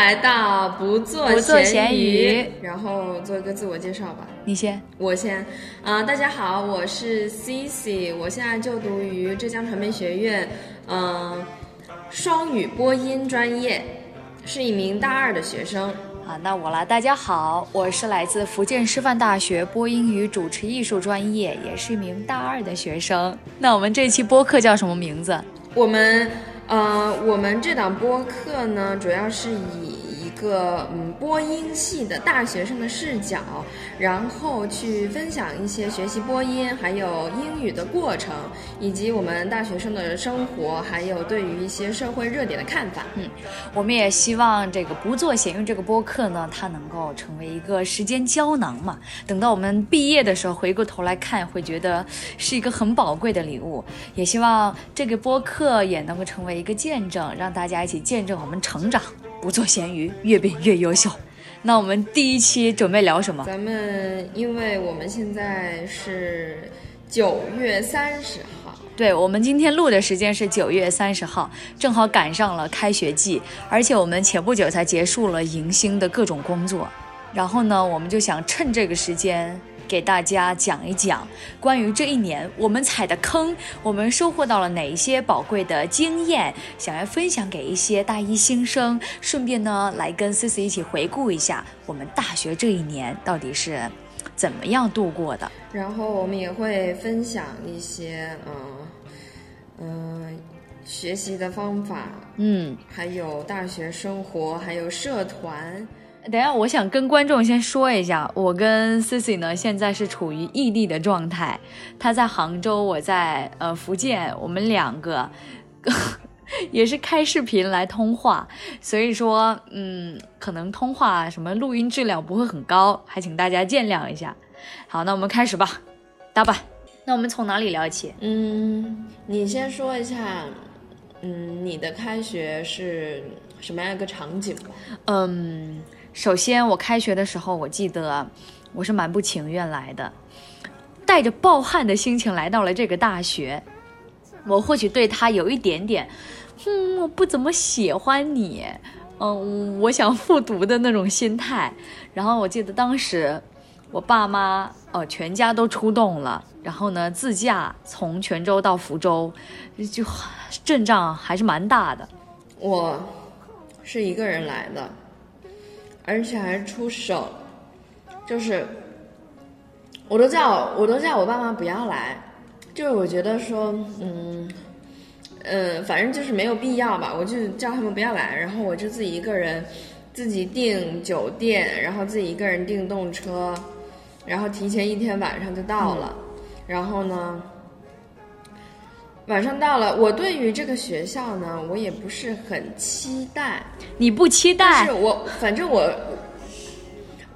来到不做不做咸咸鱼然后做一个自我介绍吧。你先。我先，啊、大家好，我是 Cici，我现在就读于浙江传媒学院，嗯、双语播音专业，是一名大二的学生。啊，那我了。大家好，我是来自福建师范大学播音与主持艺术专业，也是一名大二的学生。那我们这期播客叫什么名字？我们，呃，我们这档播客呢，主要是以一个嗯播音系的大学生的视角，然后去分享一些学习播音还有英语的过程，以及我们大学生的生活，还有对于一些社会热点的看法。嗯，我们也希望这个不做闲鱼这个播客呢，它能够成为一个时间胶囊嘛。等到我们毕业的时候，回过头来看，会觉得是一个很宝贵的礼物。也希望这个播客也能够成为一个见证，让大家一起见证我们成长。不做咸鱼，越变越优秀。那我们第一期准备聊什么？咱们因为我们现在是九月三十号。对我们今天录的时间是九月三十号，正好赶上了开学季，而且我们前不久才结束了迎新的各种工作，然后呢，我们就想趁这个时间给大家讲一讲关于这一年我们踩的坑，我们收获到了哪一些宝贵的经验，想要分享给一些大一新生，顺便呢来跟思思一起回顾一下我们大学这一年到底是怎么样度过的。然后我们也会分享一些嗯嗯、学习的方法，嗯，还有大学生活，还有社团。等一下，我想跟观众先说一下，我跟 Cici 呢现在是处于异地的状态，他在杭州，我在呃福建，我们两个 也是开视频来通话，所以说嗯，可能通话什么录音质量不会很高，还请大家见谅一下。好，那我们开始吧，打吧。那我们从哪里聊起？嗯，你先说一下，嗯，你的开学是什么样一个场景吧？嗯，首先我开学的时候，我记得我是蛮不情愿来的，带着暴汗的心情来到了这个大学。我或许对他有一点点，嗯，我不怎么喜欢你，嗯，我想复读的那种心态。然后我记得当时我爸妈呃全家都出动了，然后呢自驾从泉州到福州，就阵仗还是蛮大的。我是一个人来的，而且还是出手，就是我都叫我都叫我爸妈不要来，就是我觉得说，嗯嗯，反正就是没有必要吧，我就叫他们不要来，然后我就自己一个人自己订酒店，然后自己一个人订动车，然后提前一天晚上就到了，然后呢。晚上到了，我对于这个学校呢，我也不是很期待，你不期待但是？我反正我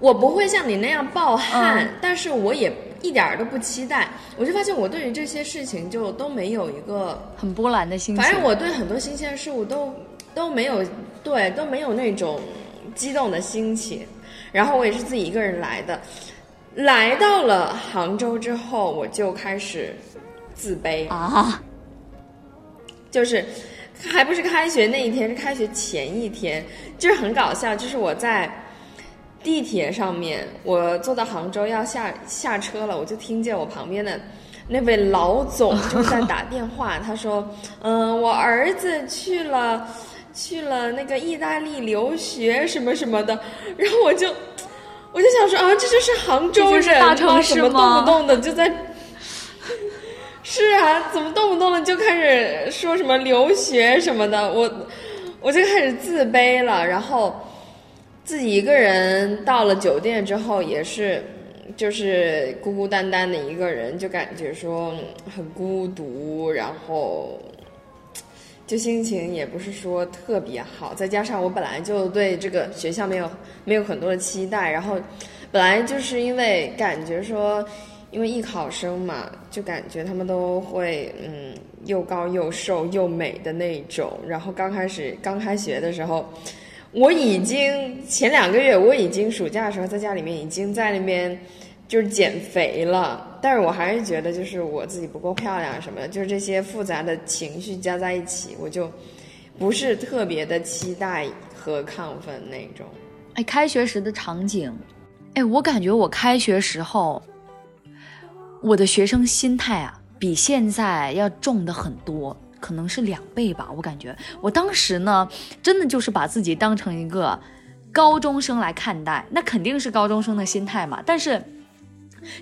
我不会像你那样暴汗，嗯但是我也一点儿都不期待。我就发现我对于这些事情就都没有一个，很波澜的心情。反正我对很多新鲜事物都都没有对都没有那种激动的心情。然后我也是自己一个人来的，来到了杭州之后，我就开始自卑。啊，就是还不是开学那一天，是开学前一天，就是很搞笑。就是我在地铁上面，我坐到杭州要下下车了，我就听见我旁边的那位老总 就在打电话，他说：“嗯，我儿子去了。”去了那个意大利留学什么什么的，然后我就我就想说啊，这就是杭州人大城市动不动的就在是啊，怎么动不动的就开始说什么留学什么的，我我就开始自卑了。然后自己一个人到了酒店之后，也是就是孤孤单单的一个人，就感觉说很孤独，然后就心情也不是说特别好。再加上我本来就对这个学校没有没有很多的期待，然后本来就是因为感觉说。因为艺考生嘛，就感觉他们都会嗯又高又瘦又美的那种。然后刚开始刚开学的时候，我已经前两个月我已经暑假的时候在家里面已经在那边就是减肥了，但是我还是觉得就是我自己不够漂亮什么的，就是这些复杂的情绪加在一起，我就不是特别的期待和亢奋那种。哎，开学时的场景，哎，我感觉我开学时候，我的学生心态啊，比现在要重的很多。可能是两倍吧，我感觉我当时呢，真的就是把自己当成一个高中生来看待，那肯定是高中生的心态嘛。但是，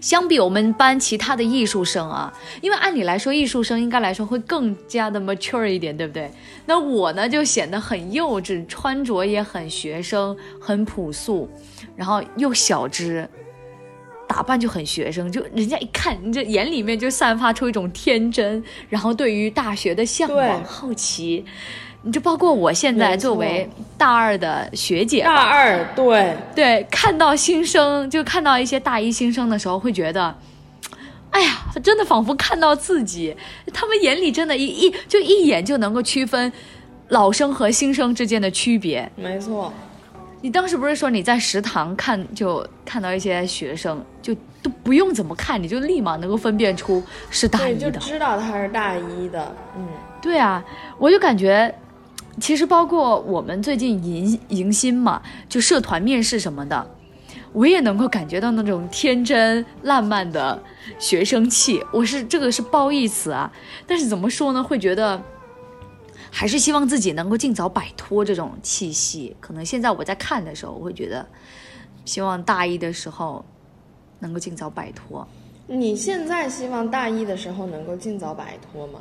相比我们班其他的艺术生啊，因为按理来说艺术生应该来说会更加的 mature 一点，对不对？那我呢就显得很幼稚，穿着也很学生，很朴素，然后又小只。打扮就很学生，就人家一看，你这眼里面就散发出一种天真，然后对于大学的向往、好奇。你就包括我现在作为大二的学姐，大二对对，看到新生，就看到一些大一新生的时候，会觉得，哎呀，真的仿佛看到自己，他们眼里真的，一一就一眼就能够区分老生和新生之间的区别。没错。你当时不是说你在食堂看就看到一些学生，就都不用怎么看，你就立马能够分辨出是大一的，就知道他是大一的。嗯，对啊，我就感觉，其实包括我们最近迎迎新嘛，就社团面试什么的，我也能够感觉到那种天真烂漫的学生气。我是这个是褒义词啊，但是怎么说呢，会觉得。还是希望自己能够尽早摆脱这种气息。可能现在我在看的时候，我会觉得，希望大一的时候能够尽早摆脱。你现在希望大一的时候能够尽早摆脱吗？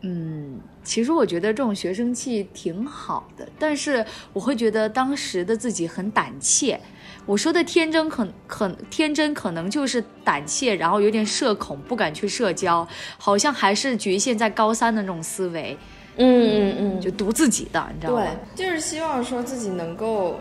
嗯，其实我觉得这种学生气挺好的，但是我会觉得当时的自己很胆怯。我说的天真，可可天真，可能就是胆怯，然后有点社恐，不敢去社交，好像还是局限在高三的那种思维。嗯嗯嗯，就读自己的，你知道吗？对，就是希望说自己能够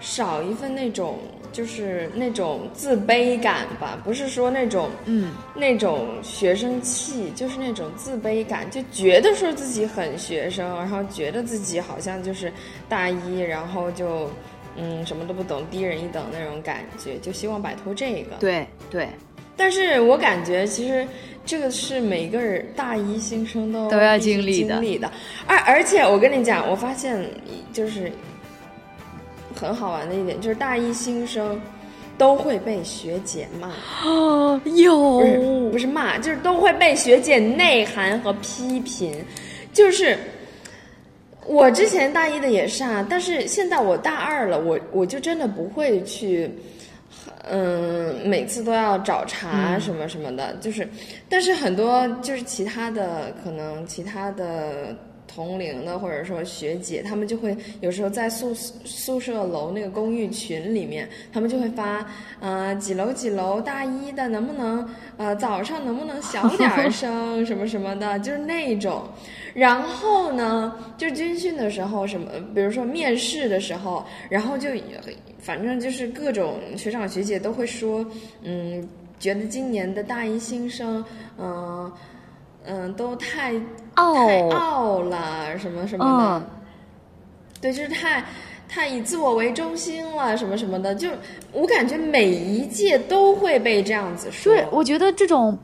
少一份那种，就是那种自卑感吧，不是说那种嗯那种学生气，就是那种自卑感，就觉得说自己很学生，然后觉得自己好像就是大一，然后就嗯什么都不懂，低人一等那种感觉，就希望摆脱这个。对对，但是我感觉其实。这个是每个人大一新生都都要经历的，而而且我跟你讲，我发现就是很好玩的一点，就是大一新生都会被学姐骂啊，有不是不是骂，就是都会被学姐内涵和批评。就是我之前大一的也是啊，但是现在我大二了，我我就真的不会去。嗯，每次都要找茬什么什么的，就是，但是很多就是其他的可能其他的同龄的或者说学姐，他们就会有时候在宿宿舍楼那个公寓群里面，他们就会发，呃，几楼几楼大一的能不能呃早上能不能小点 声什么什么的，就是那种。然后呢，就军训的时候什么，比如说面试的时候，然后就。反正就是各种学长学姐都会说，嗯，觉得今年的大一新生，嗯嗯，都太太傲了，什么什么的，对，就是太太以自我为中心了，什么什么的，就我感觉每一届都会被这样子说。对，我觉得这种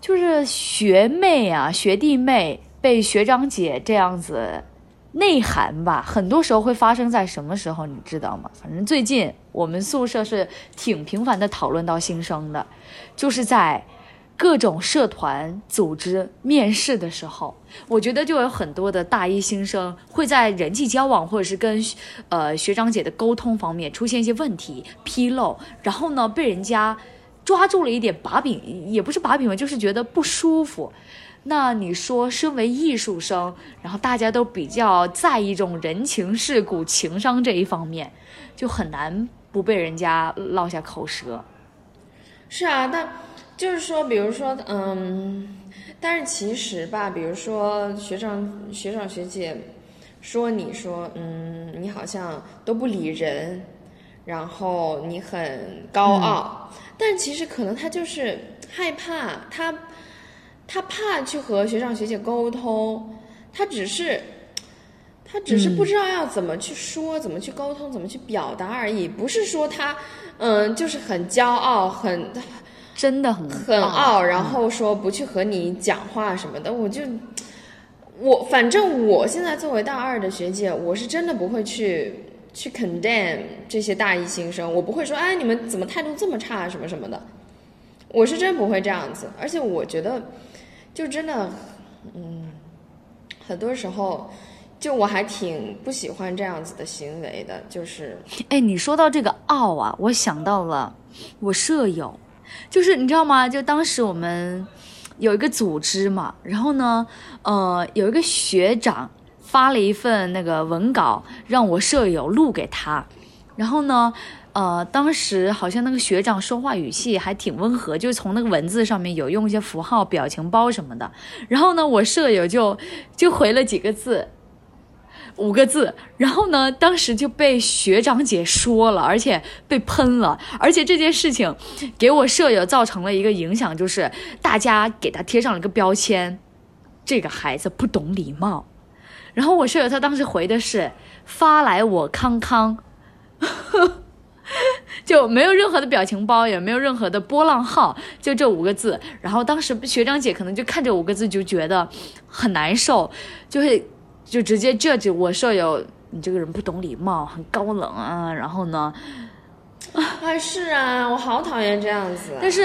就是学妹啊、学弟妹被学长姐这样子。内涵吧，很多时候会发生在什么时候，你知道吗？反正最近我们宿舍是挺频繁的讨论到新生的，就是在各种社团组织面试的时候，我觉得就有很多的大一新生会在人际交往或者是跟呃学长姐的沟通方面出现一些问题纰漏，然后呢被人家抓住了一点把柄，也不是把柄吧，就是觉得不舒服。那你说，身为艺术生，然后大家都比较在意这种人情世故、情商这一方面，就很难不被人家落下口舌。是啊，但就是说，比如说，嗯，但是其实吧，比如说学长、学长学姐说你说，嗯，你好像都不理人，然后你很高傲，但其实可能他就是害怕他。他怕去和学长学姐沟通，他只是，他只是不知道要怎么去说、怎么去沟通、怎么去表达而已，不是说他，嗯，就是很骄傲、很真的很很傲，然后说不去和你讲话什么的，我就，我反正我现在作为大二的学姐，我是真的不会去去 condemn 这些大一新生，我不会说，哎，你们怎么态度这么差什么什么的，我是真不会这样子，而且我觉得，就真的，嗯，很多时候。就我还挺不喜欢这样子的行为的，就是，哎，你说到这个傲啊，我想到了我舍友，就是你知道吗？就当时我们有一个组织嘛，然后呢，呃，有一个学长发了一份那个文稿，让我舍友录给他，然后呢。呃，当时好像那个学长说话语气还挺温和，就从那个文字上面有用一些符号、表情包什么的。然后呢，我舍友就就回了几个字，五个字，然后呢，当时就被学长姐说了，而且被喷了，而且这件事情给我舍友造成了一个影响，就是大家给他贴上了一个标签，这个孩子不懂礼貌。然后我舍友他当时回的是发来我康康，就没有任何的表情包，也没有任何的波浪号，就这五个字。然后当时学长姐可能就看这五个字就觉得很难受，就会。就直接 judge 我舍友，你这个人不懂礼貌，很高冷啊。然后呢，啊是啊，我好讨厌这样子。但是，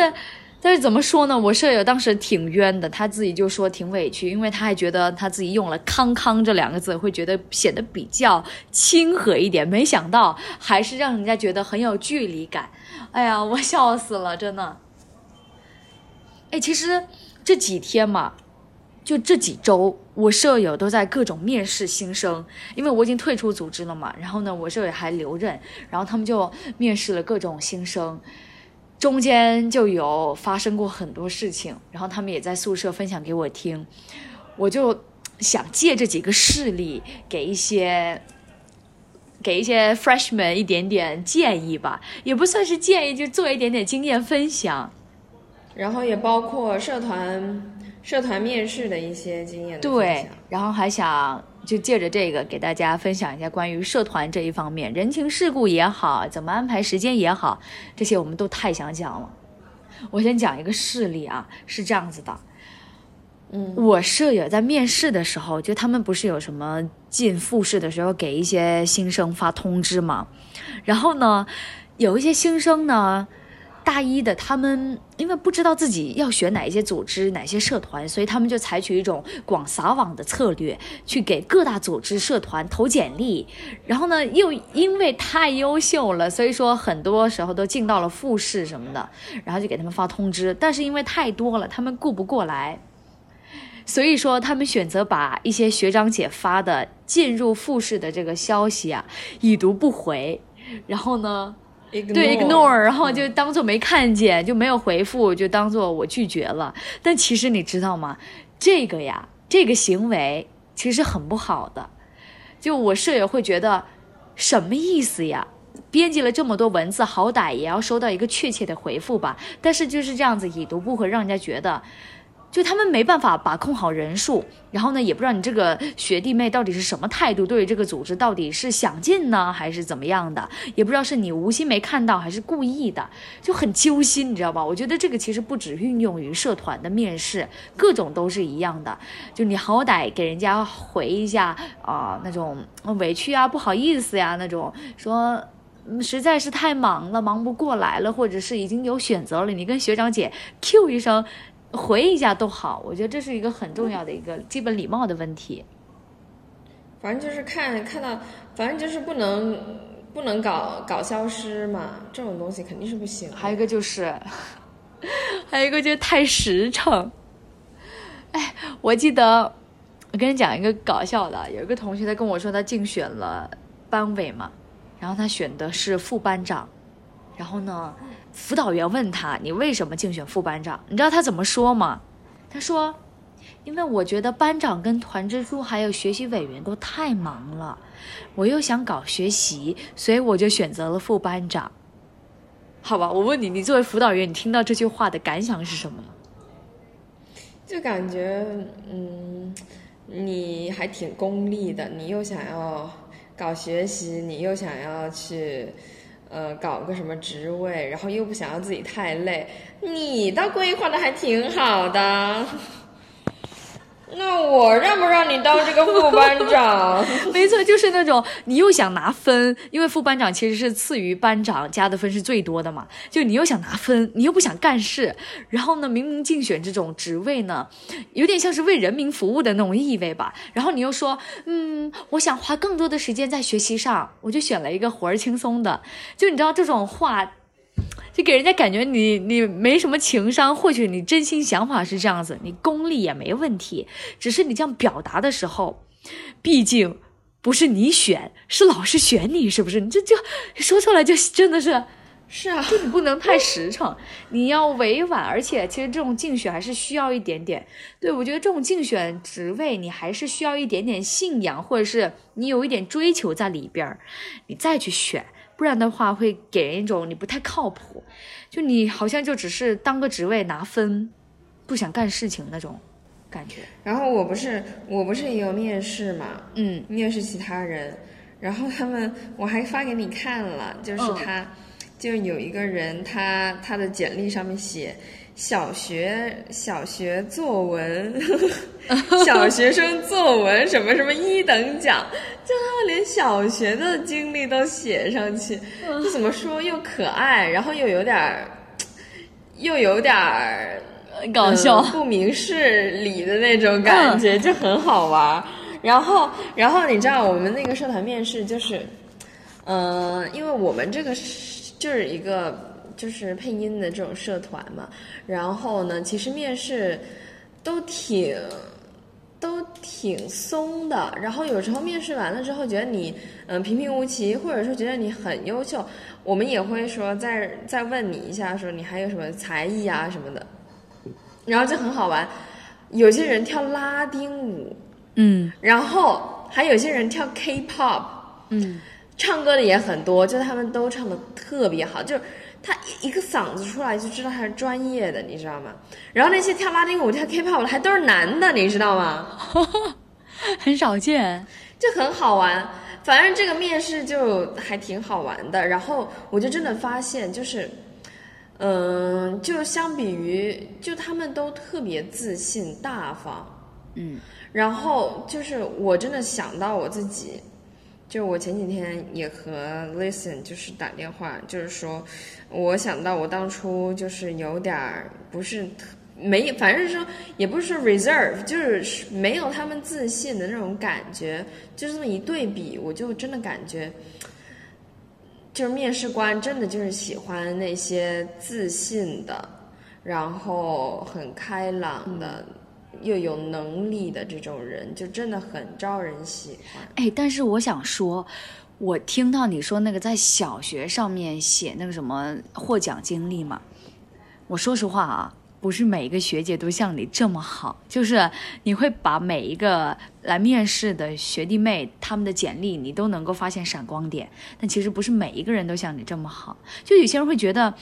但是怎么说呢？我舍友当时挺冤的，他自己就说挺委屈，因为他还觉得他自己用了“康康”这两个字，会觉得显得比较亲和一点。没想到还是让人家觉得很有距离感。哎呀，我笑死了，真的。哎，其实这几天嘛。就这几周，我舍友都在各种面试新生，因为我已经退出组织了嘛。然后呢，我舍友还留任，然后他们就面试了各种新生，中间就有发生过很多事情，然后他们也在宿舍分享给我听，我就想借这几个事例给一些给一些 freshman 一点点建议吧，也不算是建议，就做一点点经验分享，然后也包括社团。社团面试的一些经验对，然后还想就借着这个给大家分享一下关于社团这一方面，人情世故也好，怎么安排时间也好，这些我们都太想讲了。我先讲一个事例啊，是这样子的，嗯，我舍友在面试的时候，就他们不是有什么进复试的时候给一些新生发通知嘛，然后呢，有一些新生呢。大一的他们因为不知道自己要选哪一些组织、哪些社团，所以他们就采取一种广撒网的策略，去给各大组织、社团投简历。然后呢，又因为太优秀了，所以说很多时候都进到了复试什么的，然后就给他们发通知。但是因为太多了，他们顾不过来，所以说他们选择把一些学长姐发的进入复试的这个消息啊，已读不回。然后呢？对，ignore，然后就当做没看见，就没有回复，就当做我拒绝了。但其实你知道吗？这个呀，这个行为其实很不好的。就我舍友会觉得，什么意思呀？编辑了这么多文字，好歹也要收到一个确切的回复吧。但是就是这样子已读不回，让人家觉得。就他们没办法把控好人数，然后呢，也不知道你这个学弟妹到底是什么态度，对于这个组织到底是想进呢，还是怎么样的，也不知道是你无心没看到，还是故意的，就很揪心，你知道吧？我觉得这个其实不止运用于社团的面试，各种都是一样的。就你好歹给人家回一下啊，那种委屈啊、不好意思呀，那种说实在是太忙了，忙不过来了，或者是已经有选择了，你跟学长姐 Q 一声。回一下都好，我觉得这是一个很重要的一个基本礼貌的问题。反正就是看看到，反正就是不能不能搞搞消失嘛，这种东西肯定是不行。还有一个就是，还有一个就是太实诚。哎，我记得我跟你讲一个搞笑的，有一个同学他跟我说他竞选了班委嘛，然后他选的是副班长，然后呢。辅导员问他：“你为什么竞选副班长？”你知道他怎么说吗？他说：“因为我觉得班长跟团支书还有学习委员都太忙了，我又想搞学习，所以我就选择了副班长。”好吧，我问你，你作为辅导员，你听到这句话的感想是什么？就感觉，嗯，你还挺功利的，你又想要搞学习，你又想要去。呃，搞个什么职位，然后又不想要自己太累，你倒规划的还挺好的。那我让不让你当这个副班长？没错，就是那种你又想拿分，因为副班长其实是次于班长加的分是最多的嘛。就你又想拿分，你又不想干事，然后呢，明明竞选这种职位呢，有点像是为人民服务的那种意味吧。然后你又说，嗯，我想花更多的时间在学习上，我就选了一个活儿轻松的。就你知道这种话。就给人家感觉你你没什么情商，或许你真心想法是这样子，你功利也没问题，只是你这样表达的时候，毕竟不是你选，是老师选你，是不是？你这就说出来就真的是，是啊，就你不能太实诚，你要委婉，而且其实这种竞选还是需要一点点，对我觉得这种竞选职位你还是需要一点点信仰，或者是你有一点追求在里边儿，你再去选。不然的话，会给人一种你不太靠谱，就你好像就只是当个职位拿分，不想干事情那种感觉。然后我不是我不是也有面试嘛，嗯，面试其他人，然后他们我还发给你看了，就是他，就有一个人，他他的简历上面写。小学小学作文，小学生作文什么什么一等奖，就他们连小学的经历都写上去，就怎么说又可爱，然后又有点儿，又有点儿搞笑，不明事理的那种感觉，就很好玩。然后，然后你知道我们那个社团面试就是，嗯，因为我们这个是就是一个。就是配音的这种社团嘛，然后呢，其实面试都挺都挺松的，然后有时候面试完了之后，觉得你嗯平平无奇，或者说觉得你很优秀，我们也会说再再问你一下，说你还有什么才艺啊什么的，然后就很好玩。有些人跳拉丁舞，嗯，然后还有些人跳 K-pop，嗯，唱歌的也很多，就他们都唱的特别好，就是。他一个嗓子出来就知道他是专业的，你知道吗？然后那些跳拉丁舞、跳 K-pop 的还都是男的，你知道吗？很少见，就很好玩。反正这个面试就还挺好玩的。然后我就真的发现，就是，嗯，就相比于，就他们都特别自信、大方，嗯。然后就是我真的想到我自己。就我前几天也和 Listen 就是打电话，就是说，我想到我当初就是有点儿不是特没，反正说也不是说 reserve，就是没有他们自信的那种感觉，就这么一对比，我就真的感觉，就是面试官真的就是喜欢那些自信的，然后很开朗的。又有能力的这种人，就真的很招人喜欢。哎，但是我想说，我听到你说那个在小学上面写那个什么获奖经历嘛，我说实话啊，不是每一个学姐都像你这么好，就是你会把每一个来面试的学弟妹他们的简历，你都能够发现闪光点。但其实不是每一个人都像你这么好，就有些人会觉得。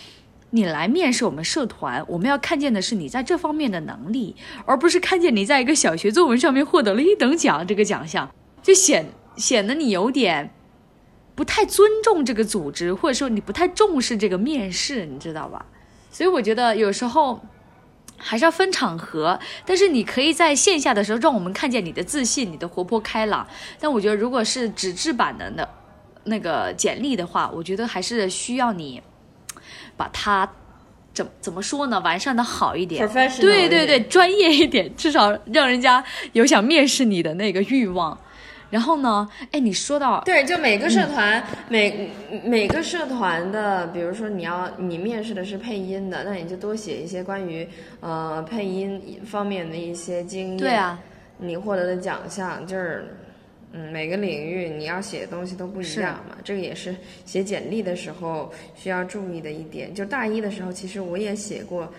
你来面试我们社团，我们要看见的是你在这方面的能力，而不是看见你在一个小学作文上面获得了一等奖这个奖项，就显显得你有点不太尊重这个组织，或者说你不太重视这个面试，你知道吧？所以我觉得有时候还是要分场合，但是你可以在线下的时候让我们看见你的自信、你的活泼开朗。但我觉得如果是纸质版的那那个简历的话，我觉得还是需要你。把它怎怎么说呢？完善的好一点，对对对，专业一点，至少让人家有想面试你的那个欲望。然后呢，哎，你说到对，就每个社团每每个社团的，比如说你要你面试的是配音的，那你就多写一些关于呃配音方面的一些经验。对啊，你获得的奖项就是。嗯，每个领域你要写的东西都不一样嘛，这个也是写简历的时候需要注意的一点。就大一的时候，其实我也写过，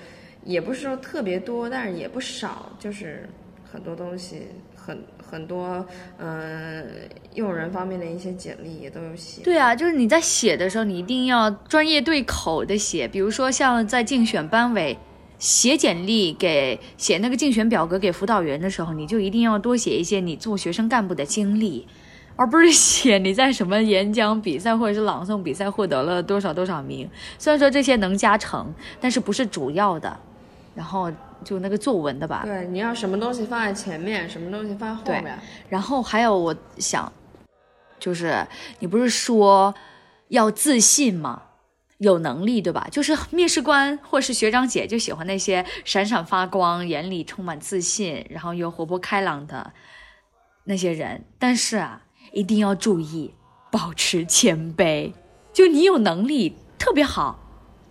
也不是说特别多，但是也不少，就是很多东西，很很多，嗯，用人方面的一些简历也都有写。对啊，就是你在写的时候，你一定要专业对口的写，比如说像在竞选班委。写简历给写那个竞选表格给辅导员的时候，你就一定要多写一些你做学生干部的经历，而不是写你在什么演讲比赛或者是朗诵比赛获得了多少多少名。虽然说这些能加成，但是不是主要的。然后就那个作文的吧，对，你要什么东西放在前面，什么东西放在后对面。然后还有我想，就是你不是说要自信吗？有能力对吧？就是面试官或是学长姐就喜欢那些闪闪发光、眼里充满自信，然后又活泼开朗的那些人。但是啊，一定要注意保持谦卑。就你有能力特别好，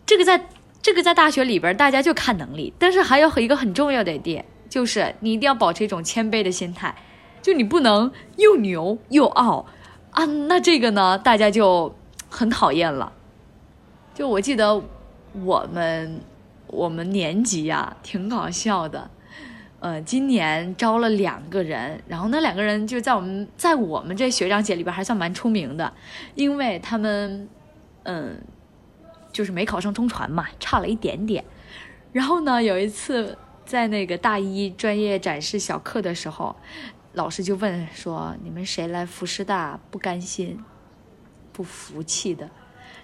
这个在这个在大学里边大家就看能力，但是还有一个很重要的点，就是你一定要保持一种谦卑的心态。就你不能又牛又傲啊，那这个呢，大家就很讨厌了。就我记得我们我们年级呀、挺搞笑的，呃，今年招了两个人，然后那两个人就在我们在我们这学长姐里边还算蛮出名的，因为他们嗯，就是没考上中传嘛，差了一点点。然后呢，有一次在那个大一专业展示小课的时候，老师就问说：“你们谁来复师大不甘心、不服气的？”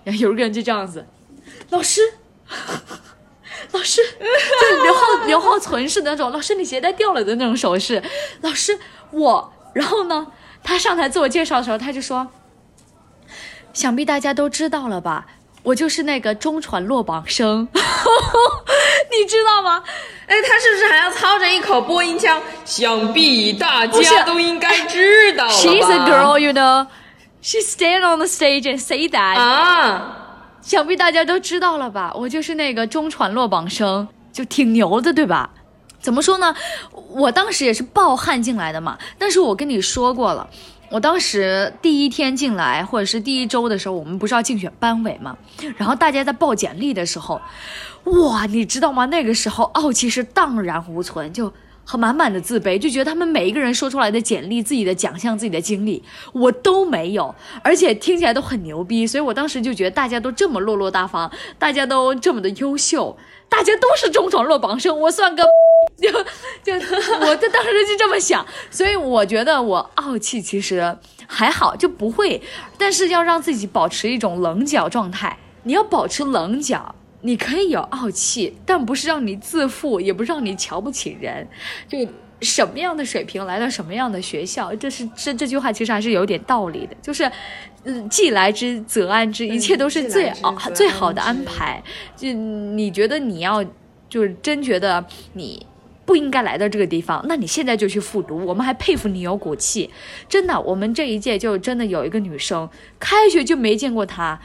然后有一个人就这样子，老师，老师，就刘浩刘浩存是那种老师你鞋带掉了的那种手势，老师我，然后呢，他上台自我介绍的时候，他就说，想必大家都知道了吧，我就是那个中传落榜生，你知道吗？哎，他是不是还要操着一口播音腔？想必大家都应该知道了吧 She's a girl, you know. She stand on the stage and say that. 啊！想必大家都知道了吧？我就是那个中传落榜生，就挺牛的，对吧？怎么说呢？我当时也是暴汗进来的嘛。但是我跟你说过了，我当时第一天进来，或者是第一周的时候，我们不是要竞选班委嘛？然后大家在报简历的时候，哇，你知道吗？那个时候傲气是荡然无存，就和满满的自卑，就觉得他们每一个人说出来的简历、自己的奖项、自己的经历，我都没有，而且听起来都很牛逼，所以我当时就觉得大家都这么落落大方，大家都这么的优秀，大家都是中传落榜生，我算个。就就我就当时就这么想，所以我觉得我傲气其实还好，就不会，但是要让自己保持一种棱角状态。你要保持棱角，你可以有傲气，但不是让你自负，也不是让你瞧不起人。就什么样的水平来到什么样的学校，这是这这句话其实还是有点道理的，就是，嗯，既来之则安之，一切都是最最好的安排。就你觉得你要就是真觉得你不应该来到这个地方，那你现在就去复读。我们还佩服你有骨气，真的。我们这一届就真的有一个女生，开学就没见过她，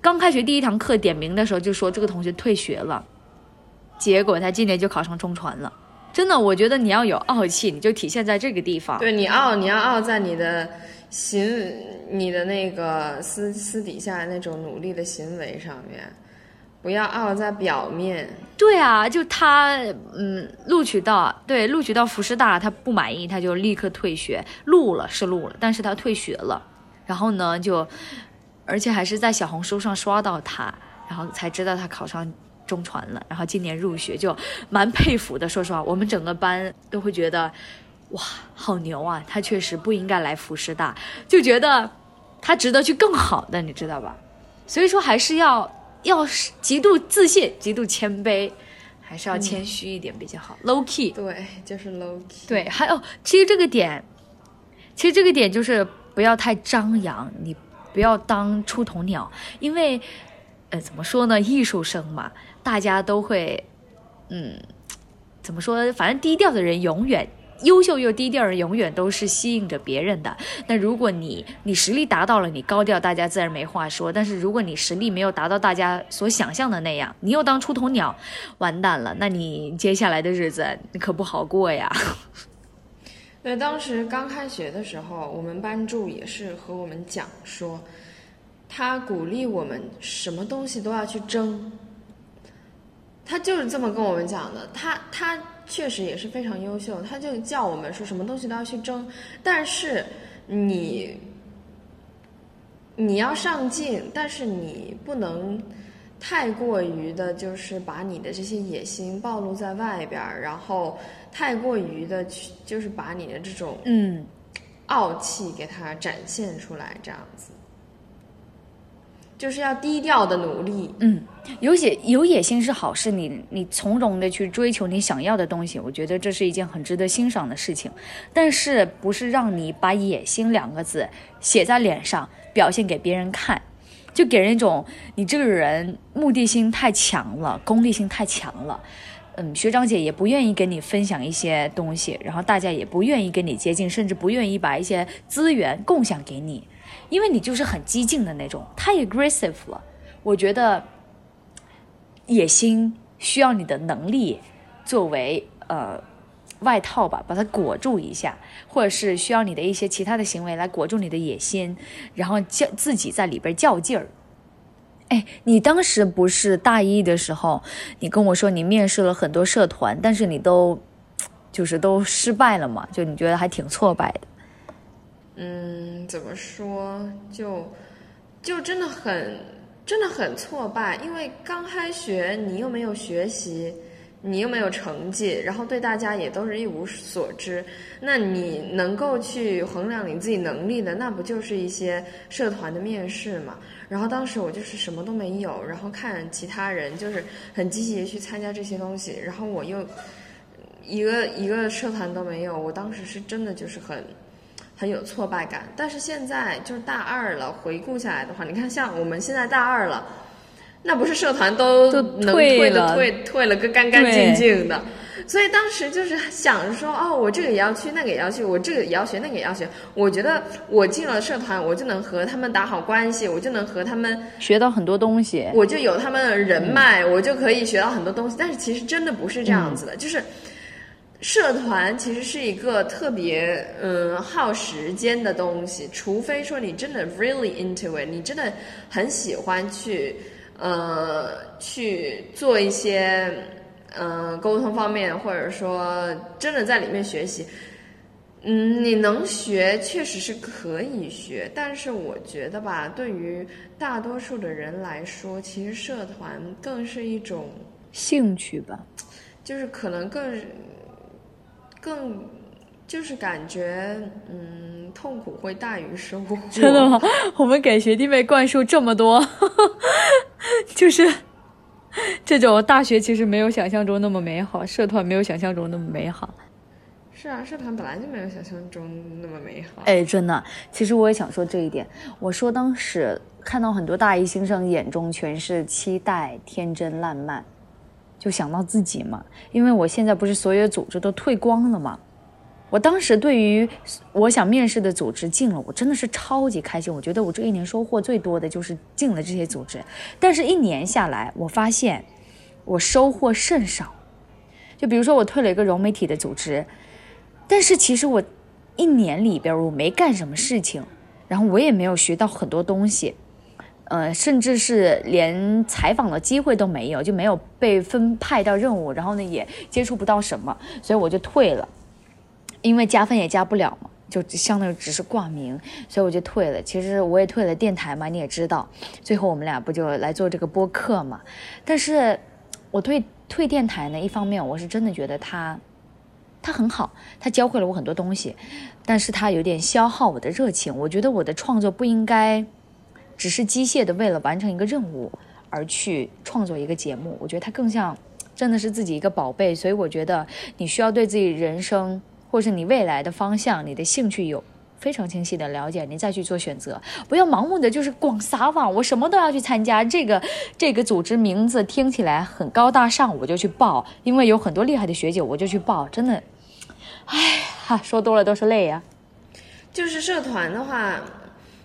刚开学第一堂课点名的时候就说这个同学退学了，结果他今年就考上中传了。真的，我觉得你要有傲气，你就体现在这个地方。对你傲，你要傲在你的行，你的那个私私底下那种努力的行为上面，不要傲在表面。对啊，就他，嗯，录取到对录取到福师大，他不满意，他就立刻退学，录了是录了，但是他退学了，然后呢，就而且还是在小红书上刷到他，然后才知道他考上中传了，然后今年入学，就蛮佩服的。说实话，我们整个班都会觉得，哇，好牛啊！他确实不应该来福师大，就觉得他值得去更好的，你知道吧？所以说还是要要是极度自信，极度谦卑，还是要谦虚一点比较好、l o w key。对，就是 low key。对，还有其实这个点，其实这个点就是不要太张扬，你不要当出头鸟，因为呃怎么说呢，艺术生嘛，大家都会，嗯，怎么说？反正低调的人永远。优秀又低调的人永远都是吸引着别人的。那如果你你实力达到了，你高调，大家自然没话说。但是如果你实力没有达到大家所想象的那样，你又当出头鸟，完蛋了，那你接下来的日子可不好过呀。对，当时刚开学的时候，我们班助也是和我们讲说，他鼓励我们什么东西都要去争。他就是这么跟我们讲的。他他确实也是非常优秀，他就叫我们说什么东西都要去争，但是你你要上进，但是你不能太过于的，就是把你的这些野心暴露在外边儿，然后太过于的去，就是把你的这种嗯，傲气给它展现出来，这样子，就是要低调的努力。嗯，有野有野心是好事，你你从容的去追求你想要的东西，我觉得这是一件很值得欣赏的事情。但是不是让你把“野心”两个字写在脸上，表现给别人看，就给人一种你这个人目的性太强了，功利性太强了。嗯，学长姐也不愿意跟你分享一些东西，然后大家也不愿意跟你接近，甚至不愿意把一些资源共享给你，因为你就是很激进的那种，太 aggressive 了。我觉得野心需要你的能力作为呃外套吧，把它裹住一下，或者是需要你的一些其他的行为来裹住你的野心，然后较自己在里边较劲儿。哎，你当时不是大一的时候，你跟我说你面试了很多社团，但是你都就是都失败了嘛？就你觉得还挺挫败的。嗯，怎么说？就就真的很真的很挫败，因为刚开学你又没有学习，你又没有成绩，然后对大家也都是一无所知。那你能够去衡量你自己能力的，那不就是一些社团的面试嘛？然后当时我就是什么都没有，然后看其他人就是很积极的去参加这些东西，然后我又一个一个社团都没有，我当时是真的就是很。很有挫败感，但是现在就是大二了，回顾下来的话，你看像我们现在大二了，那不是社团都都能退退的了退退了个干干净净的，所以当时就是想着说，哦，我这个也要去，那个也要去，我这个也要学，那个也要学。我觉得我进了社团，我就能和他们打好关系，我就能和他们，学到很多东西。我就有他们的人脉，我就可以学到很多东西。但是其实真的不是这样子的，就是。社团其实是一个特别嗯耗时间的东西，除非说你真的 really into it，你真的很喜欢去呃去做一些嗯、呃沟通方面，或者说真的在里面学习。嗯，你能学确实是可以学，但是我觉得吧，对于大多数的人来说，其实社团更是一种，兴趣吧，就是可能更更就是感觉，嗯，痛苦会大于收获。真的吗？我们给学弟妹灌输这么多，就是这种大学其实没有想象中那么美好，社团没有想象中那么美好。是啊，社团本来就没有想象中那么美好。哎，真的，其实我也想说这一点。我说当时看到很多大一新生眼中全是期待、天真烂漫，就想到自己嘛。因为我现在不是所有组织都退光了嘛，我当时对于我想面试的组织进了，我真的是超级开心。我觉得我这一年收获最多的就是进了这些组织，但是一年下来，我发现我收获甚少。就比如说我退了一个融媒体的组织。但是其实我一年里边我没干什么事情，然后我也没有学到很多东西，呃，甚至是连采访的机会都没有，就没有被分派到任务，然后呢也接触不到什么，所以我就退了，因为加分也加不了嘛，就相当于只是挂名，所以我就退了。其实我也退了电台嘛，你也知道，最后我们俩不就来做这个播客嘛？但是我退退电台呢，一方面我是真的觉得他，他很好，他教会了我很多东西，但是他有点消耗我的热情。我觉得我的创作不应该只是机械的为了完成一个任务而去创作一个节目。我觉得它更像真的是自己一个宝贝。所以我觉得你需要对自己人生或是你未来的方向、你的兴趣有非常清晰的了解，你再去做选择，不要盲目的就是光撒网，我什么都要去参加。这个这个组织名字听起来很高大上，我就去报，因为有很多厉害的学姐，我就去报。真的。哎，哈，说多了都是泪呀。就是社团的话，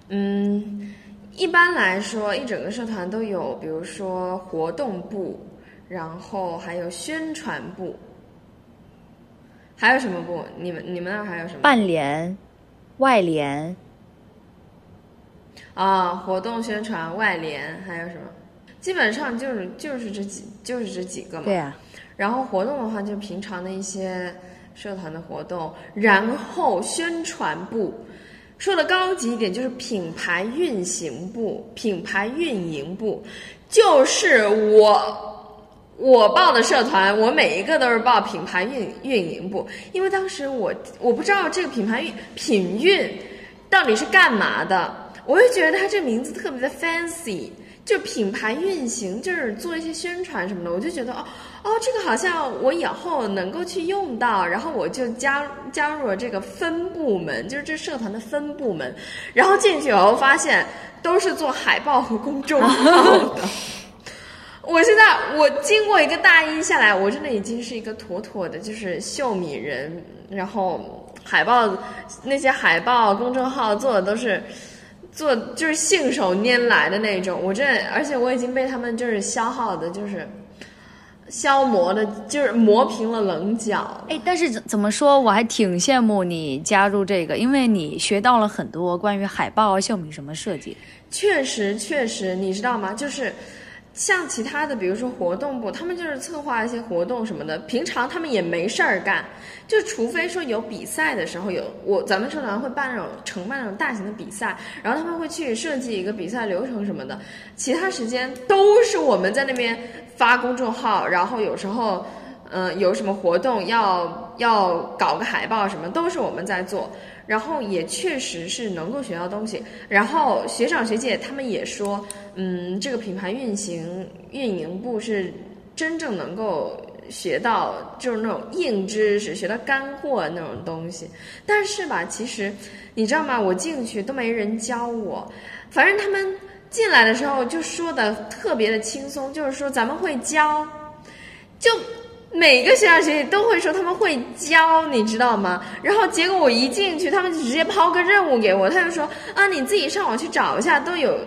嗯，一般来说，一整个社团都有，比如说活动部，然后还有宣传部，还有什么部？你们你们那儿还有什么？半联、外联啊，活动宣传、外联，还有什么？基本上就是就是这几就是这几个嘛。对呀、然后活动的话，就平常的一些。社团的活动，然后宣传部，说的高级一点就是品牌运行部、品牌运营部，就是我。我报的社团，我每一个都是报品牌运运营部，因为当时我我不知道这个品牌运品运到底是干嘛的，我就觉得它这个名字特别的 fancy，就品牌运行就是做一些宣传什么的，我就觉得哦哦，这个好像我以后能够去用到，然后我就加加入了这个分部门，就是这社团的分部门，然后进去以后发现都是做海报和公众号的。我现在我经过一个大一下来，我真的已经是一个妥妥的，就是秀米人。然后海报那些海报公众号做的都是做就是信手拈来的那种。我这而且我已经被他们就是消耗的，就是消磨的，就是磨平了棱角。哎，但是怎怎么说，我还挺羡慕你加入这个，因为你学到了很多关于海报、秀米什么设计。确实，确实，你知道吗？就是。像其他的，比如说活动部，他们就是策划一些活动什么的。平常他们也没事儿干，就除非说有比赛的时候，有我咱们社团会办那种承办那种大型的比赛，然后他们会去设计一个比赛流程什么的。其他时间都是我们在那边发公众号，然后有时候，嗯，有什么活动要要搞个海报什么，都是我们在做。然后也确实是能够学到东西。然后学长学姐他们也说。嗯，这个品牌运行运营部是真正能够学到，就是那种硬知识，学到干货那种东西。但是吧，其实你知道吗？我进去都没人教我，反正他们进来的时候就说的特别的轻松，就是说咱们会教，就每个学长学姐都会说他们会教，你知道吗？然后结果我一进去，他们就直接抛个任务给我，他就说啊，你自己上网去找一下，都有。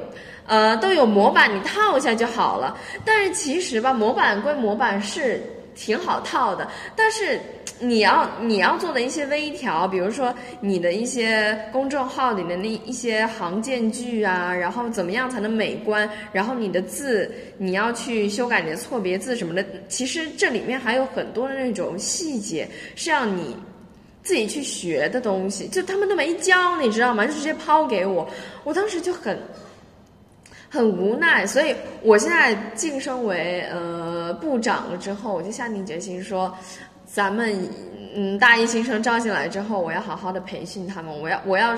呃，都有模板，你套一下就好了。但是其实吧，模板归模板是挺好套的。但是你要你要做的一些微调，比如说你的一些公众号里的那一些行间距啊，然后怎么样才能美观，然后你的字你要去修改你的错别字什么的。其实这里面还有很多的那种细节是要你自己去学的东西，就他们都没教，你知道吗？就直接抛给我，我当时就很。很无奈，所以我现在晋升为呃部长了之后，我就下定决心说，咱们嗯大一新生招进来之后，我要好好的培训他们，我要我要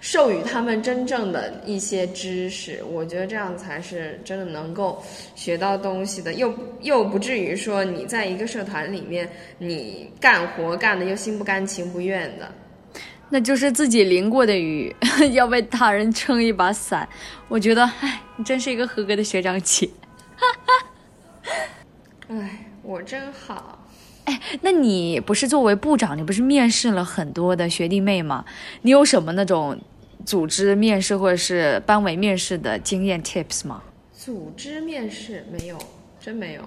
授予他们真正的一些知识，我觉得这样才是真的能够学到东西的，又又不至于说你在一个社团里面，你干活干的又心不甘情不愿的。那就是自己淋过的雨，要为他人撑一把伞。我觉得，哎，你真是一个合格的学长姐。哎，我真好。哎，那你不是作为部长，你不是面试了很多的学弟妹吗？你有什么那种组织面试或者是班委面试的经验 tips 吗？组织面试没有，真没有。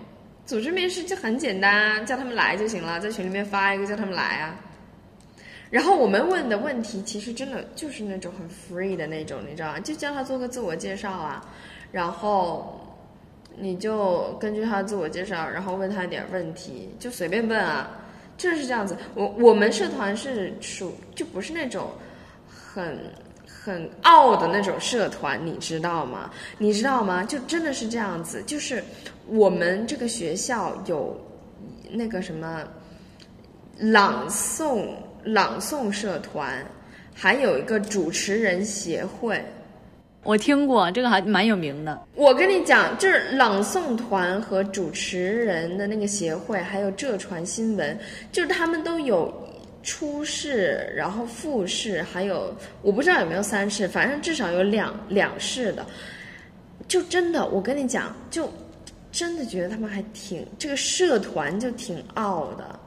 组织面试就很简单，叫他们来就行了，在群里面发一个叫他们来啊。然后我们问的问题其实真的就是那种很 free 的那种，你知道吗？就叫他做个自我介绍啊，然后你就根据他自我介绍，然后问他一点问题，就随便问啊，就是这样子。我我们社团是属就不是那种很很傲的那种社团，你知道吗？你知道吗？就真的是这样子，就是我们这个学校有那个什么朗诵。朗诵社团，还有一个主持人协会，我听过这个还蛮有名的。我跟你讲，就是朗诵团和主持人的那个协会，还有浙传新闻，就是他们都有初试，然后复试，还有我不知道有没有三试，反正至少有两两试的。就真的，我跟你讲，就真的觉得他们还挺这个社团就挺傲的。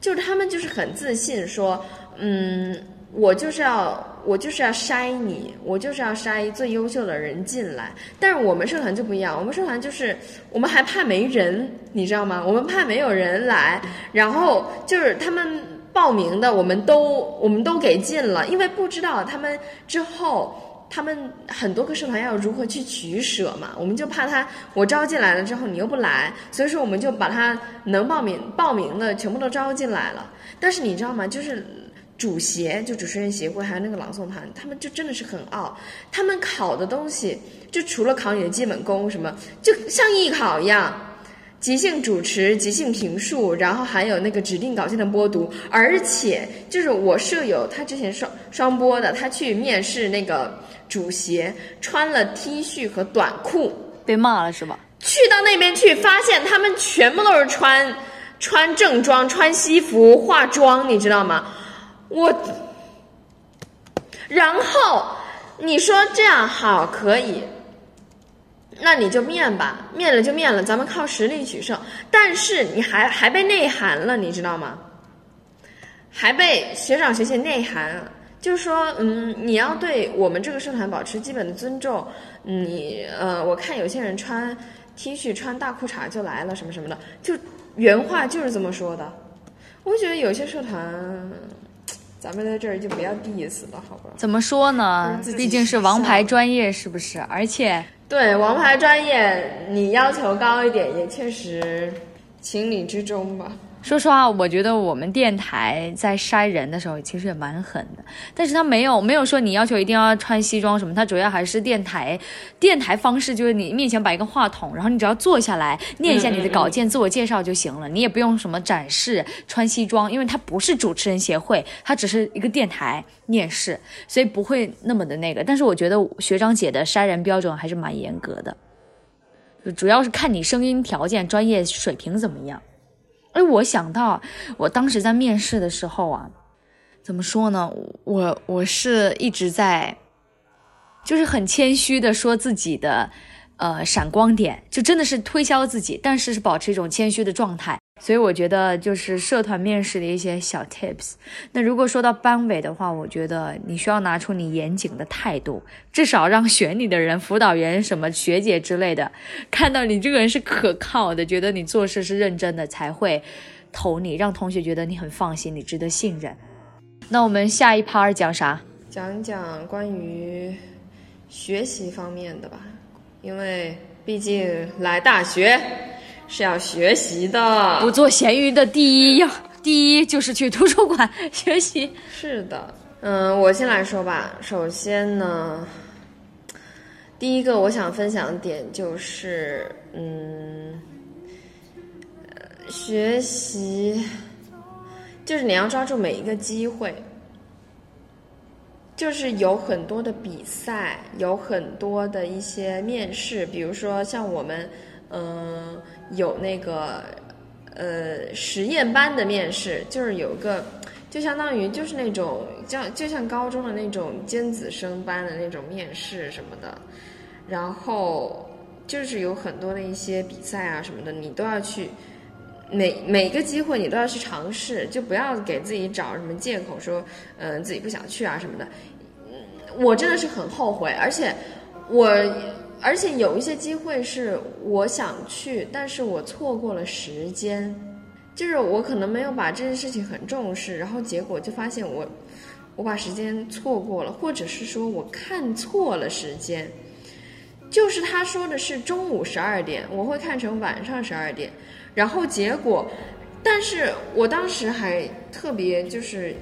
就是他们就是很自信，说，嗯，我就是要我就是要筛你，我就是要筛最优秀的人进来。但是我们社团就不一样，我们社团就是我们还怕没人，你知道吗？我们怕没有人来，然后就是他们报名的，我们都我们都给进了，因为不知道他们之后。他们很多个社团要如何去取舍嘛？我们就怕他，我招进来了之后你又不来，所以说我们就把他能报名报名的全部都招进来了。但是你知道吗？就是主协就主持人协会，还有那个朗诵团，他们就真的是很傲。他们考的东西，就除了考你的基本功什么，就像艺考一样。即兴主持、即兴评述，然后还有那个指定稿件的播读，而且就是我舍友他之前双双播的，他去面试那个主协，穿了 T 恤和短裤，被骂了是吧？去到那边去，发现他们全部都是穿穿正装、穿西服、化妆，你知道吗？我，然后你说这样好可以。那你就面吧，面了就面了，咱们靠实力取胜。但是你还还被内涵了，你知道吗？还被学长学姐内涵，就是说，嗯，你要对我们这个社团保持基本的尊重。你呃，我看有些人穿 T 恤、穿大裤衩就来了，什么什么的，就原话就是这么说的。我觉得有些社团，咱们在这儿就不要 diss 了，好吧？怎么说呢？毕竟是王牌专业，是不是？而且。对王牌专业，你要求高一点也确实情理之中吧。说实话，我觉得我们电台在筛人的时候其实也蛮狠的，但是他没有没有说你要求一定要穿西装什么，他主要还是电台电台方式，就是你面前摆一个话筒，然后你只要坐下来念一下你的稿件、自我介绍就行了，你也不用什么展示穿西装，因为他不是主持人协会，他只是一个电台面试，所以不会那么的那个。但是我觉得学长姐的筛人标准还是蛮严格的，主要是看你声音条件、专业水平怎么样。哎，我想到我当时在面试的时候啊，怎么说呢？我我是一直在，就是很谦虚的说自己的，呃，闪光点，就真的是推销自己，但是是保持一种谦虚的状态。所以我觉得就是社团面试的一些小 tips。那如果说到班委的话，我觉得你需要拿出你严谨的态度，至少让选你的人、辅导员、什么学姐之类的，看到你这个人是可靠的，觉得你做事是认真的，才会投你，让同学觉得你很放心，你值得信任。那我们下一 part 讲啥？讲讲关于学习方面的吧，因为毕竟来大学。是要学习的，不做咸鱼的第一要第一就是去图书馆学习。是的，嗯，我先来说吧。首先呢，第一个我想分享的点就是，嗯，学习就是你要抓住每一个机会，就是有很多的比赛，有很多的一些面试，比如说像我们，嗯。有那个，呃，实验班的面试，就是有个，就相当于就是那种像就像高中的那种尖子生班的那种面试什么的，然后就是有很多的一些比赛啊什么的，你都要去，每每个机会你都要去尝试，就不要给自己找什么借口说，嗯，自己不想去啊什么的。我真的是很后悔，而且我。而且有一些机会是我想去，但是我错过了时间，就是我可能没有把这件事情很重视，然后结果就发现我，我把时间错过了，或者是说我看错了时间，就是他说的是中午十二点，我会看成晚上十二点，然后结果，但是我当时还特别就是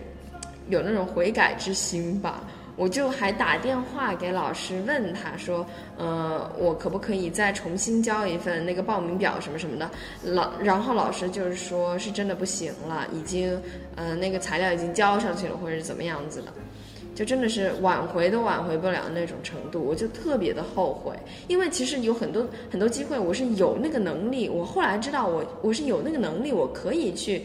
有那种悔改之心吧。我就还打电话给老师问他说，呃，我可不可以再重新交一份那个报名表什么什么的？老，然后老师就是说是真的不行了，已经，呃，那个材料已经交上去了，或者是怎么样子的，就真的是挽回都挽回不了那种程度，我就特别的后悔，因为其实有很多很多机会，我是有那个能力，我后来知道我我是有那个能力，我可以去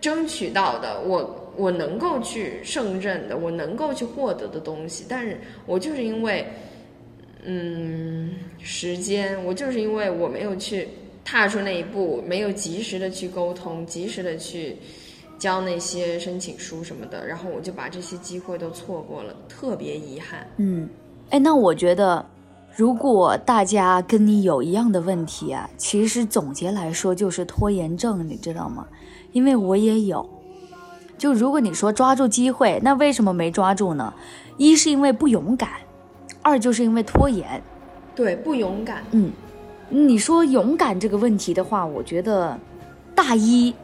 争取到的，我。我能够去胜任的，我能够去获得的东西，但是我就是因为，嗯，时间，我就是因为我没有去踏出那一步，没有及时的去沟通，及时的去交那些申请书什么的，然后我就把这些机会都错过了，特别遗憾。嗯，哎，那我觉得，如果大家跟你有一样的问题啊，其实总结来说就是拖延症，你知道吗？因为我也有。就如果你说抓住机会，那为什么没抓住呢？一是因为不勇敢，二就是因为拖延。对，不勇敢。嗯，你说勇敢这个问题的话，我觉得大一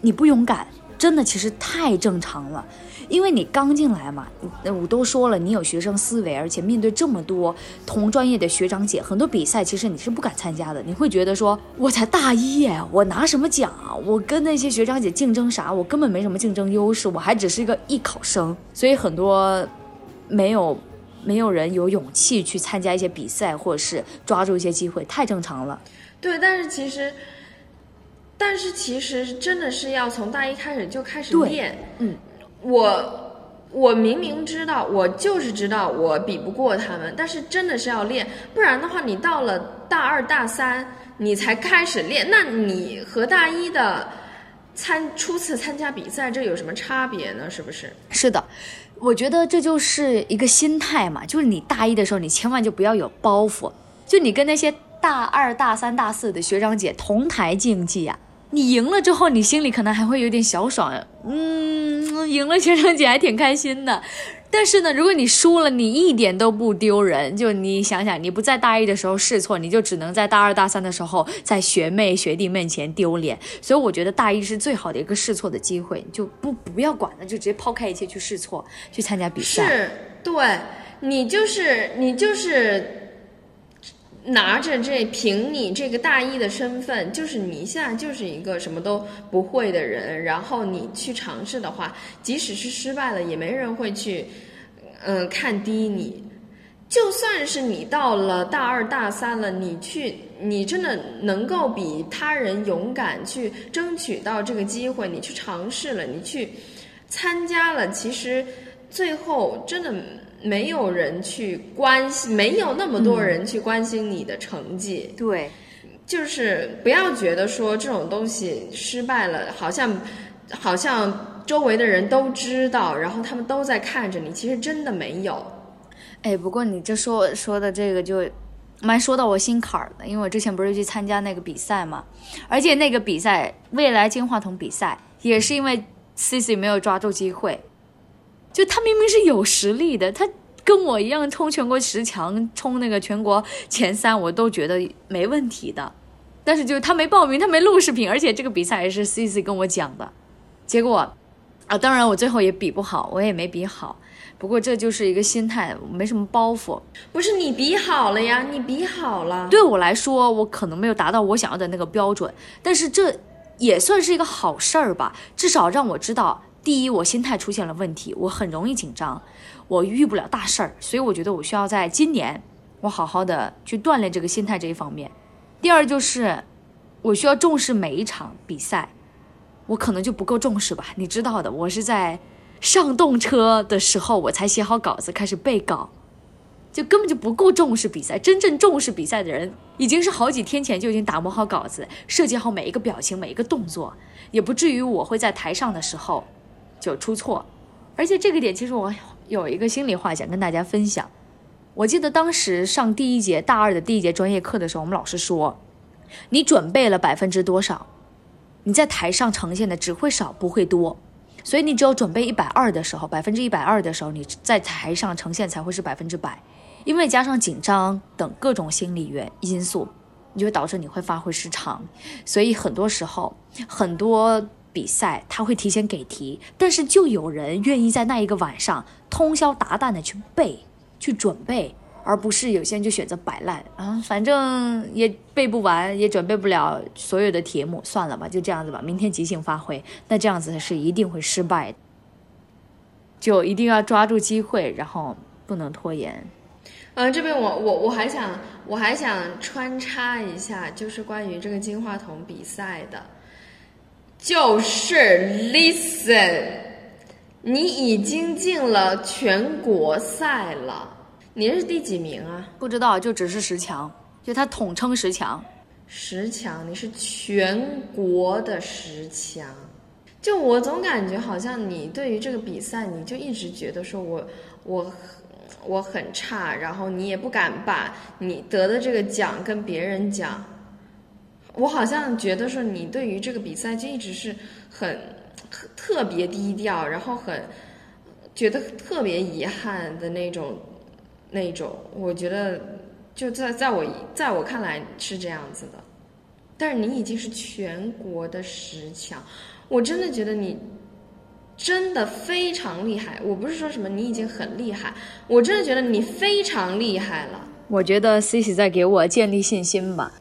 你不勇敢，真的其实太正常了，因为你刚进来嘛，那我都说了，你有学生思维，而且面对这么多同专业的学长姐，很多比赛其实你是不敢参加的，你会觉得说，我才大一耶，我拿什么奖啊？我跟那些学长姐竞争啥？我根本没什么竞争优势，我还只是一个艺考生，所以很多没有没有人有勇气去参加一些比赛，或者是抓住一些机会，太正常了。对，但是其实，但是其实真的是要从大一开始就开始练。嗯，我我明明知道，我就是知道我比不过他们，但是真的是要练，不然的话，你到了大二大三你才开始练，那你和大一的参初次参加比赛这有什么差别呢？是不是？是的，我觉得这就是一个心态嘛，就是你大一的时候，你千万就不要有包袱，就你跟那些大二、大三、大四的学长姐同台竞技呀、你赢了之后，你心里可能还会有点小爽，嗯，赢了学长姐还挺开心的。但是呢，如果你输了，你一点都不丢人。就你想想，你不在大一的时候试错，你就只能在大二、大三的时候在学妹学弟面前丢脸。所以我觉得大一是最好的一个试错的机会，就不不要管了，就直接抛开一切去试错，去参加比赛。是，对你就是你就是拿着这凭你这个大一的身份，就是你现在就是一个什么都不会的人，然后你去尝试的话，即使是失败了，也没人会去嗯看低你。就算是你到了大二大三了，你去，你真的能够比他人勇敢去争取到这个机会，你去尝试了，你去参加了，其实最后真的没有人去关心，没有那么多人去关心你的成绩。对，就是不要觉得说这种东西失败了，好像好像周围的人都知道，然后他们都在看着你，其实真的没有。哎，不过你这说说的这个就蛮说到我心坎儿的，因为我之前不是去参加那个比赛嘛，而且那个比赛未来金话筒比赛也是因为 C C 没有抓住机会，就他明明是有实力的，他跟我一样冲全国十强，冲那个全国前三，我都觉得没问题的，但是就是他没报名，他没录视频，而且这个比赛也是 C C 跟我讲的，结果啊，当然我最后也比不好，我也没比好。不过这就是一个心态，没什么包袱。不是你比好了呀，你比好了。对我来说，我可能没有达到我想要的那个标准，但是这也算是一个好事儿吧，至少让我知道，第一，我心态出现了问题，我很容易紧张，我遇不了大事儿，所以我觉得我需要在今年，我好好的去锻炼这个心态这一方面。第二就是，我需要重视每一场比赛，我可能就不够重视吧，你知道的，我是在。上动车的时候，我才写好稿子，开始背稿，就根本就不够重视比赛。真正重视比赛的人，已经是好几天前就已经打磨好稿子，设计好每一个表情、每一个动作，也不至于我会在台上的时候就出错。而且这个点，其实我有一个心里话想跟大家分享。我记得当时上第一节大二的第一节专业课的时候，我们老师说：“你准备了百分之多少，你在台上呈现的只会少不会多。”所以你只有准备一百二的时候，百分之一百二的时候，你在台上呈现才会是百分之百，因为加上紧张等各种心理原因素，你就会导致你会发挥失常。所以很多时候，很多比赛他会提前给题，但是就有人愿意在那一个晚上通宵达旦的去背、去准备。而不是有些人就选择摆烂啊，反正也背不完，也准备不了所有的题目，算了吧，就这样子吧，明天即兴发挥。那这样子是一定会失败的，就一定要抓住机会，然后不能拖延。嗯，这边我我我还想我还想穿插一下，就是关于这个金话筒比赛的，就是 listen，你已经进了全国赛了。你是第几名啊？不知道，就只是十强，就他统称十强。十强，你是全国的十强。就我总感觉好像你对于这个比赛，你就一直觉得说我我我很差，然后你也不敢把你得的这个奖跟别人讲。我好像觉得说你对于这个比赛就一直是很特特别低调，然后很觉得特别遗憾的那种。那种，我觉得就在在我在我看来是这样子的，但是你已经是全国的十强，我真的觉得你真的非常厉害。我不是说什么你已经很厉害，我真的觉得你非常厉害了。我觉得 Cici 在给我建立信心吧。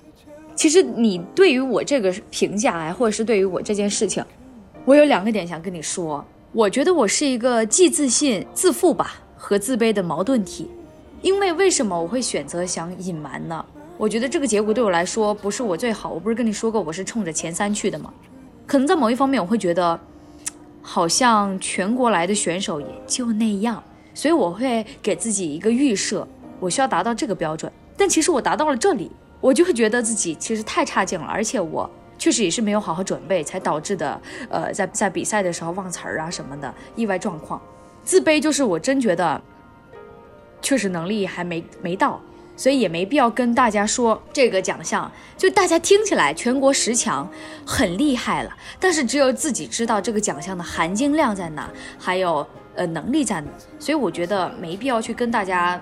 其实你对于我这个评价，或者是对于我这件事情，我有两个点想跟你说。我觉得我是一个既自信、自负吧和自卑的矛盾体。因为为什么我会选择想隐瞒呢？我觉得这个结果对我来说不是我最好。我不是跟你说过我是冲着前三去的吗？可能在某一方面我会觉得，好像全国来的选手也就那样，所以我会给自己一个预设，我需要达到这个标准。但其实我达到了这里，我就会觉得自己其实太差劲了，而且我。确实也是没有好好准备才导致的，呃，在在比赛的时候忘词儿啊什么的意外状况，自卑就是我真觉得，确实能力还没没到，所以也没必要跟大家说这个奖项，就大家听起来全国十强很厉害了，但是只有自己知道这个奖项的含金量在哪，还有呃能力在哪，所以我觉得没必要去跟大家，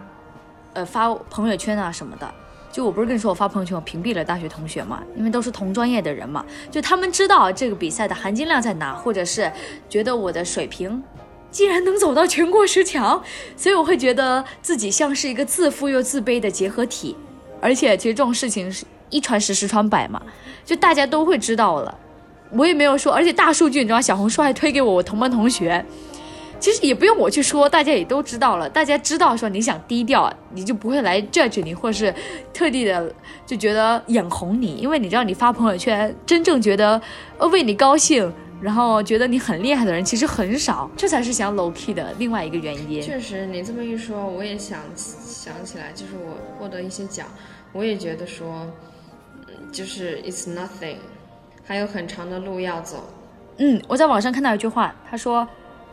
呃发朋友圈啊什么的。就我不是跟你说我发朋友圈我屏蔽了大学同学嘛，因为都是同专业的人嘛，就他们知道这个比赛的含金量在哪，或者是觉得我的水平，竟然能走到全国十强，所以我会觉得自己像是一个自负又自卑的结合体，而且其实这种事情是一传十十传百嘛，就大家都会知道了，我也没有说，而且大数据你知道，小红书还推给我我同班同学。其实也不用我去说，大家也都知道了。大家知道说你想低调，你就不会来 judge 你，或是特地的就觉得眼红你，因为你知道你发朋友圈，真正觉得呃为你高兴，然后觉得你很厉害的人其实很少，这才是想 low key 的另外一个原因。确实，你这么一说，我也想想起来，就是我获得一些奖，我也觉得说，就是 it's nothing，还有很长的路要走。嗯，我在网上看到一句话，他说。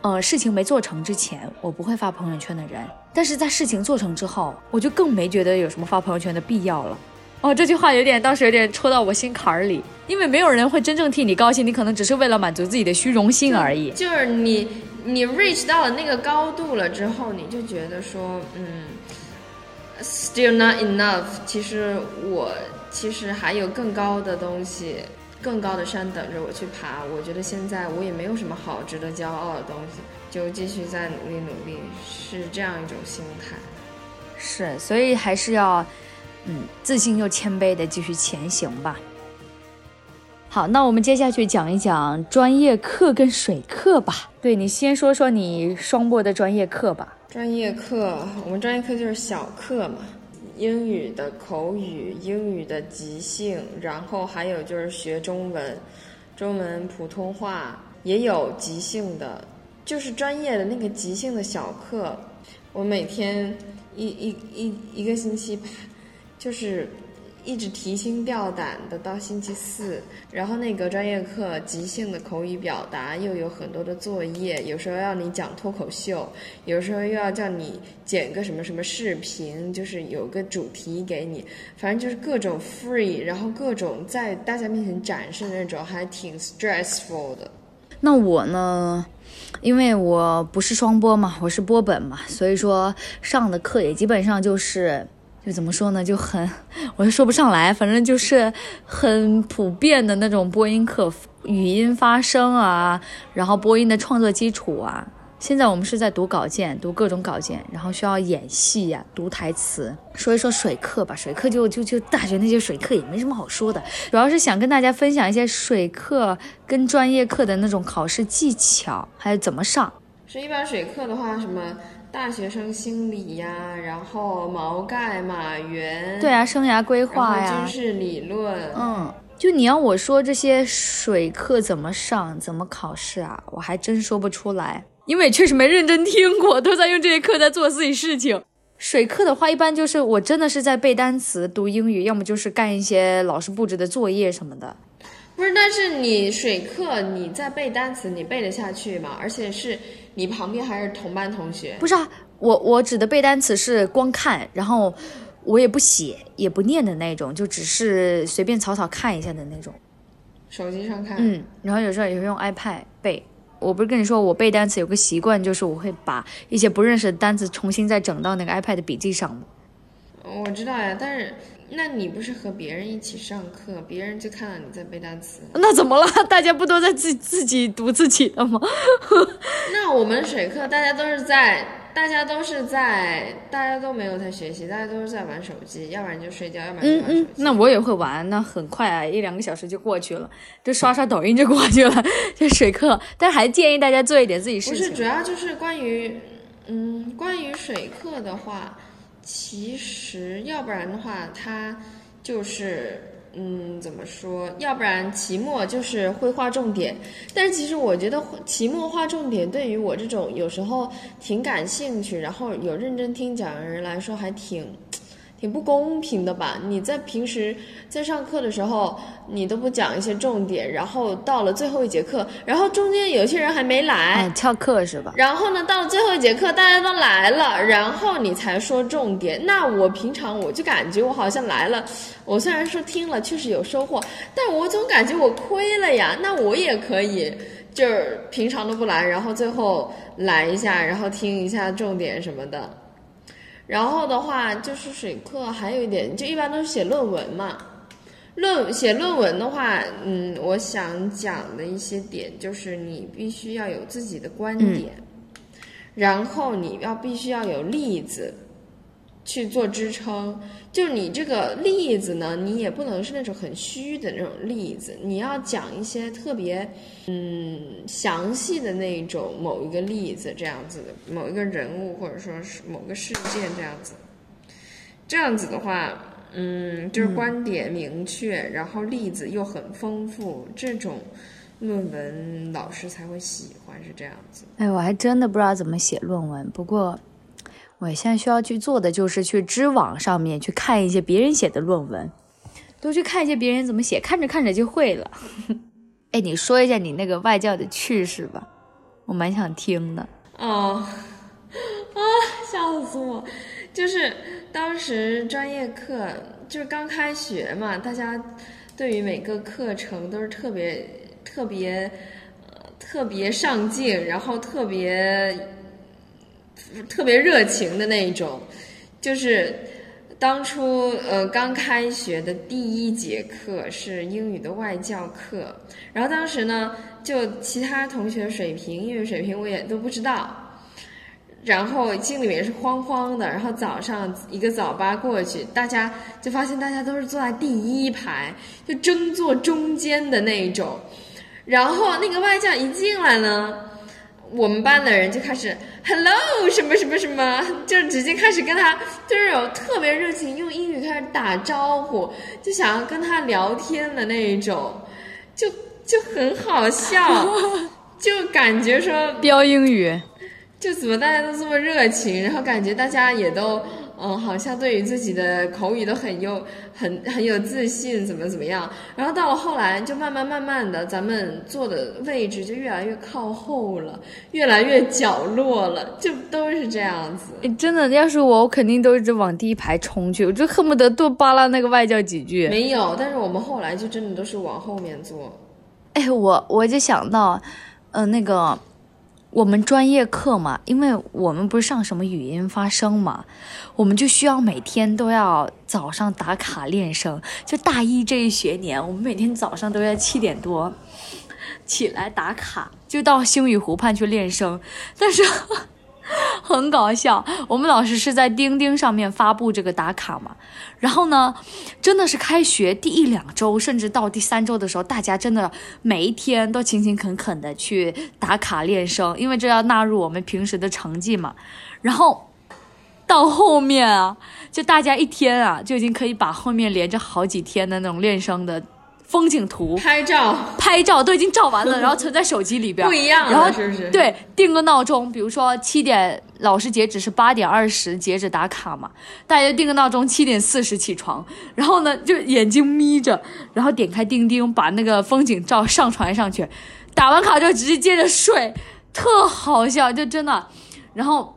呃，事情没做成之前，我不会发朋友圈的人，但是在事情做成之后，我就更没觉得有什么发朋友圈的必要了。哦，这句话有点，当时有点戳到我心坎儿里，因为没有人会真正替你高兴，你可能只是为了满足自己的虚荣心而已。就是你，你 reach 到了那个高度了之后，你就觉得说，嗯，still not enough。其实我其实还有更高的东西。更高的山等着我去爬，我觉得现在我也没有什么好值得骄傲的东西，就继续再努力努力，是这样一种心态。是，所以还是要，嗯，自信又谦卑的继续前行吧。好，那我们接下去讲一讲专业课跟水课吧。对你先说说你双播的专业课吧。专业课，我们专业课就是小课嘛。英语的口语，英语的即兴，然后还有就是学中文，中文普通话也有即兴的，就是专业的那个即兴的小课，我每天一一一一个星期，就是。一直提心吊胆的到星期四，然后那个专业课即兴的口语表达又有很多的作业，有时候要你讲脱口秀，有时候又要叫你剪个什么什么视频，就是有个主题给你，反正就是各种 free，然后各种在大家面前展示那种，还挺 stressful 的。那我呢，因为我不是双播嘛，我是播本嘛，所以说上的课也基本上就是。就怎么说呢，就很，我也说不上来，反正就是很普遍的那种播音课，语音发声啊，然后播音的创作基础啊。现在我们是在读稿件，读各种稿件，然后需要演戏呀，读台词。说一说水课吧，水课就就就大学那些水课也没什么好说的，主要是想跟大家分享一些水课跟专业课的那种考试技巧，还有怎么上。是一般水课的话，什么？大学生心理呀，然后毛概、马原，对啊，生涯规划呀，军事理论，嗯，就你要我说这些水课怎么上，怎么考试啊，我还真说不出来，因为确实没认真听过，都在用这些课在做自己事情。水课的话，一般就是我真的是在背单词、读英语，要么就是干一些老师布置的作业什么的。不是，但是你水课你在背单词，你背得下去吗？而且是。你旁边还是同班同学？不是啊，我我指的背单词是光看，然后我也不写也不念的那种，就只是随便草草看一下的那种。手机上看。嗯，然后有时候也会用 iPad 背。我不是跟你说我背单词有个习惯，就是我会把一些不认识的单词重新再整到那个 iPad 笔记上吗？我知道呀，但是那你不是和别人一起上课，别人就看到你在背单词。那怎么了？大家不都在自自己读自己的吗？那我们水课大家都是在，大家都是在，大家都没有在学习，大家都是在玩手机，要不然就睡觉，要不然就嗯嗯玩手机。，那我也会玩，那很快啊，一两个小时就过去了，就刷刷抖音就过去了，就水课。但还建议大家做一点自己事情不是，主要就是关于，嗯，关于水课的话，其实要不然的话，他就是，嗯，怎么说？要不然期末就是会划重点，但是其实我觉得期末划重点对于我这种有时候挺感兴趣，然后有认真听讲的人来说，还挺。挺不公平的吧？你在平时在上课的时候，你都不讲一些重点，然后到了最后一节课，然后中间有些人还没来，哎，翘课是吧？然后呢，到了最后一节课，大家都来了，然后你才说重点。那我平常我就感觉我好像来了，我虽然说听了确实有收获，但我总感觉我亏了呀。那我也可以，就是平常都不来，然后最后来一下，然后听一下重点什么的。然后的话，就是水课还有一点，就一般都是写论文嘛。论写论文的话，嗯，我想讲的一些点就是你必须要有自己的观点，然后你要必须要有例子去做支撑。就是你这个例子呢，你也不能是那种很虚的那种例子，你要讲一些特别嗯详细的那种某一个例子这样子的某一个人物或者说是某个事件这样子。这样子的话，嗯，就是观点明确，然后例子又很丰富，这种论文老师才会喜欢，是这样子。哎，我还真的不知道怎么写论文。不过，我现在需要去做的就是去知网上面去看一些别人写的论文，多去看一些别人怎么写，看着看着就会了。哎，你说一下你那个外教的趣事吧，我蛮想听的。哦，啊，笑死我！就是当时专业课就是刚开学嘛，大家对于每个课程都是特别特别特别上进，然后特别特别热情的那一种，就是。当初呃刚开学的第一节课是英语的外教课，然后当时呢，就其他同学水平、英语水平我也都不知道，然后心里面是慌慌的。然后早上一个早八过去，大家就发现大家都是坐在第一排，就争坐中间的那一种。然后那个外教一进来呢，我们班的人就开始 “hello” 什么什么什么，就直接开始跟他就是有特别热情，用英语开始打招呼，就想要跟他聊天的那一种，就就很好笑，就感觉说 标英语，就怎么大家都这么热情，然后感觉大家也都嗯，好像对于自己的口语都很有很很有自信，怎么怎么样。然后到了后来，就慢慢慢慢的，咱们坐的位置就越来越靠后了，越来越角落了，就都是这样子。哎，真的，要是我，我肯定都一直往第一排冲去，我就恨不得多扒拉那个外教几句。没有，但是我们后来就真的都是往后面坐。哎，我我就想到，呃，那个我们专业课嘛，因为我们不是上什么语音发声嘛，我们就需要每天都要早上打卡练声。就大一这一学年，我们每天早上都要七点多 起来打卡，就到星宇湖畔去练声。但是 很搞笑，我们老师是在钉钉上面发布这个打卡嘛，然后呢，真的是开学第一两周，甚至到第三周的时候，大家真的每一天都勤勤恳恳的去打卡练声，因为这要纳入我们平时的成绩嘛。然后到后面啊，就大家一天啊，就已经可以把后面连着好几天的那种练声的风景图。拍照。拍照都已经照完了，然后存在手机里边，不一样了然后是不是？对，定个闹钟，比如说七点，老师截止是八点二十截止打卡嘛，大家就定个闹钟，七点四十起床，然后呢就眼睛眯着，然后点开钉钉，把那个风景照上传上去，打完卡就直接接着睡，特好笑，就真的，然后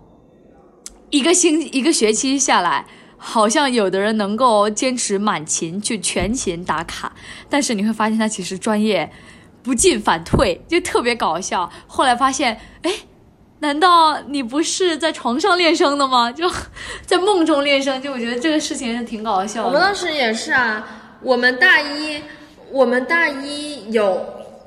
一个星一个学期下来。好像有的人能够坚持满勤去全勤打卡，但是你会发现他其实专业不进反退，就特别搞笑。后来发现，哎，难道你不是在床上练声的吗？就在梦中练声，就我觉得这个事情是挺搞笑的。我们当时也是啊，我们大一，我们大一有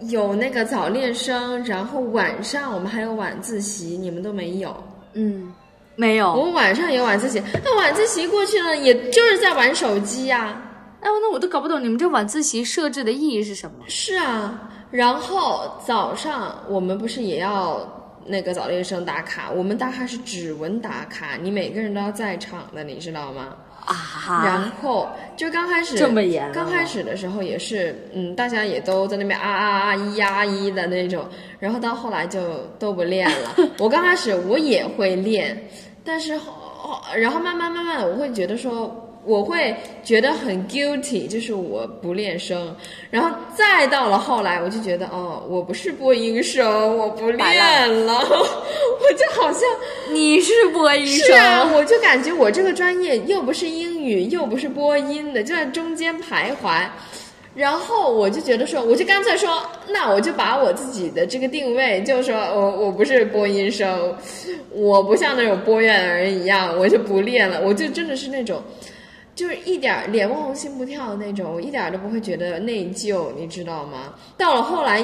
有那个早练声，然后晚上我们还有晚自习，你们都没有。嗯，没有。我们晚上有晚自习，那晚自习过去了，也就是在玩手机呀、哎，那我都搞不懂你们这晚自习设置的意义是什么？是啊，然后早上我们不是也要那个早练生打卡？我们打卡是指纹打卡，你每个人都要在场的，你知道吗？啊然后就刚开始这么严啊刚开始的时候也是，嗯，大家也都在那边啊啊啊一呀啊一的那种，然后到后来就都不练了。我刚开始我也会练，但是然后慢慢慢慢的我会觉得说。我会觉得很 guilty，就是我不练声，然后再到了后来，我就觉得哦，我不是播音生，我不练了，我就好像你是播音生啊，我就感觉我这个专业又不是英语，又不是播音的，就在中间徘徊。然后我就觉得说，我就干脆说，那我就把我自己的这个定位，就是说我我不是播音生，我不像那种播音的人一样，我就不练了，我就真的是那种，就是一点脸不红心不跳的那种，我一点都不会觉得内疚，你知道吗？到了后来，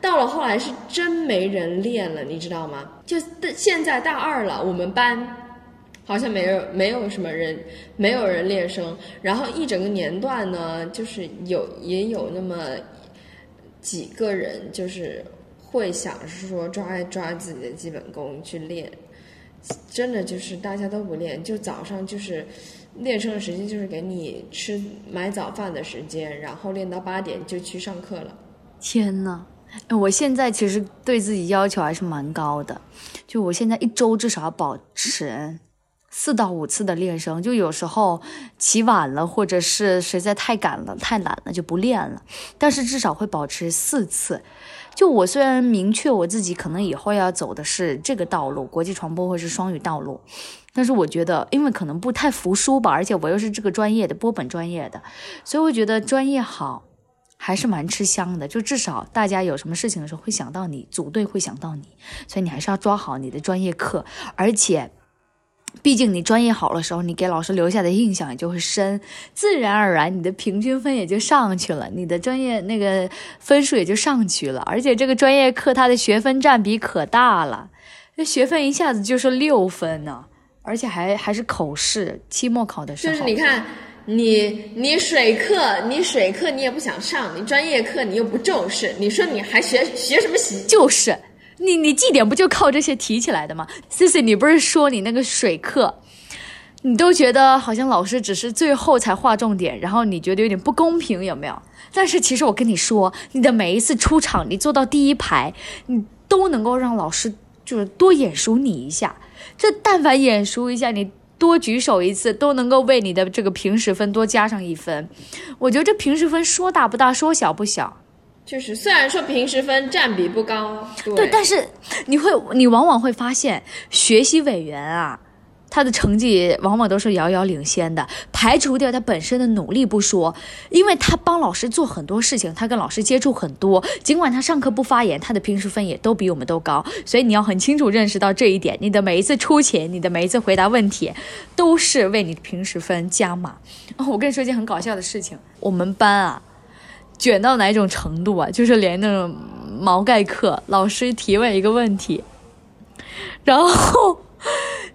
到了后来是真没人练了，你知道吗？就现在大二了，我们班。好像没有没有什么人，没有人练声。然后一整个年段呢，就是有也有那么几个人，就是会想说抓一抓自己的基本功去练。真的就是大家都不练，就早上就是练声的时间，就是给你吃买早饭的时间，然后练到八点就去上课了。天呐！我现在其实对自己要求还是蛮高的，就我现在一周至少要保持四到五次的练声，就有时候起晚了，或者是实在太赶了、太懒了就不练了，但是至少会保持四次。就我虽然明确我自己可能以后要走的是这个道路，国际传播或是双语道路，但是我觉得因为可能不太服输吧，而且我又是这个专业的播本专业的，所以我觉得专业好。还是蛮吃香的，就至少大家有什么事情的时候会想到你，组队会想到你，所以你还是要抓好你的专业课，而且。毕竟你专业好的时候，你给老师留下的印象也就会深，自然而然你的平均分也就上去了，你的专业那个分数也就上去了。而且这个专业课它的学分占比可大了，那学分一下子就是六分呢，而且还还是口试，期末考的时候。就是你看，你你水课，你水课你也不想上，你专业课你又不重视，你说你还学学什么习？就是你，你绩点不就靠这些提起来的吗？C C，你不是说你那个水课，你都觉得好像老师只是最后才划重点，然后你觉得有点不公平，有没有？但是其实我跟你说，你的每一次出场，你坐到第一排，你都能够让老师就是多眼熟你一下。这但凡眼熟一下，你多举手一次，都能够为你的这个平时分多加上一分。我觉得这平时分说大不大，说小不小。就是虽然说平时分占比不高，对，但是你会，你往往会发现，学习委员啊，他的成绩往往都是遥遥领先的。排除掉他本身的努力不说，因为他帮老师做很多事情，他跟老师接触很多，尽管他上课不发言，他的平时分也都比我们都高。所以你要很清楚认识到这一点，你的每一次出勤，你的每一次回答问题，都是为你平时分加码。我跟你说一件很搞笑的事情，我们班啊。卷到哪种程度啊？就是连那种毛概课，老师提问一个问题，然后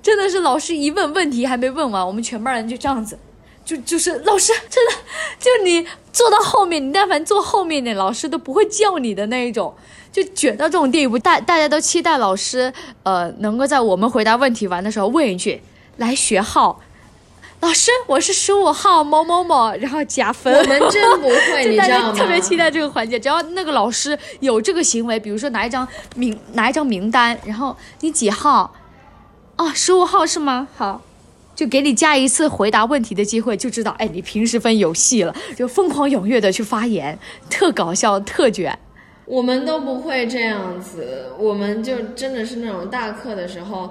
真的是老师一问问题还没问完，我们全班人就这样子，就就是老师真的就你坐到后面，你但凡坐后面点，老师都不会叫你的那一种，就卷到这种地步，大大家都期待老师呃能够在我们回答问题完的时候问一句来学号。老师，我是十五号某某某，然后加分。我们真不会，你大知道吗？家特别期待这个环节，只要那个老师有这个行为，比如说拿一张名拿一张名单，然后你几号？哦，十五号是吗？好，就给你加一次回答问题的机会，就知道哎，你平时分有戏了，就疯狂踊跃的去发言，特搞笑，特卷。我们都不会这样子，我们就真的是那种大课的时候，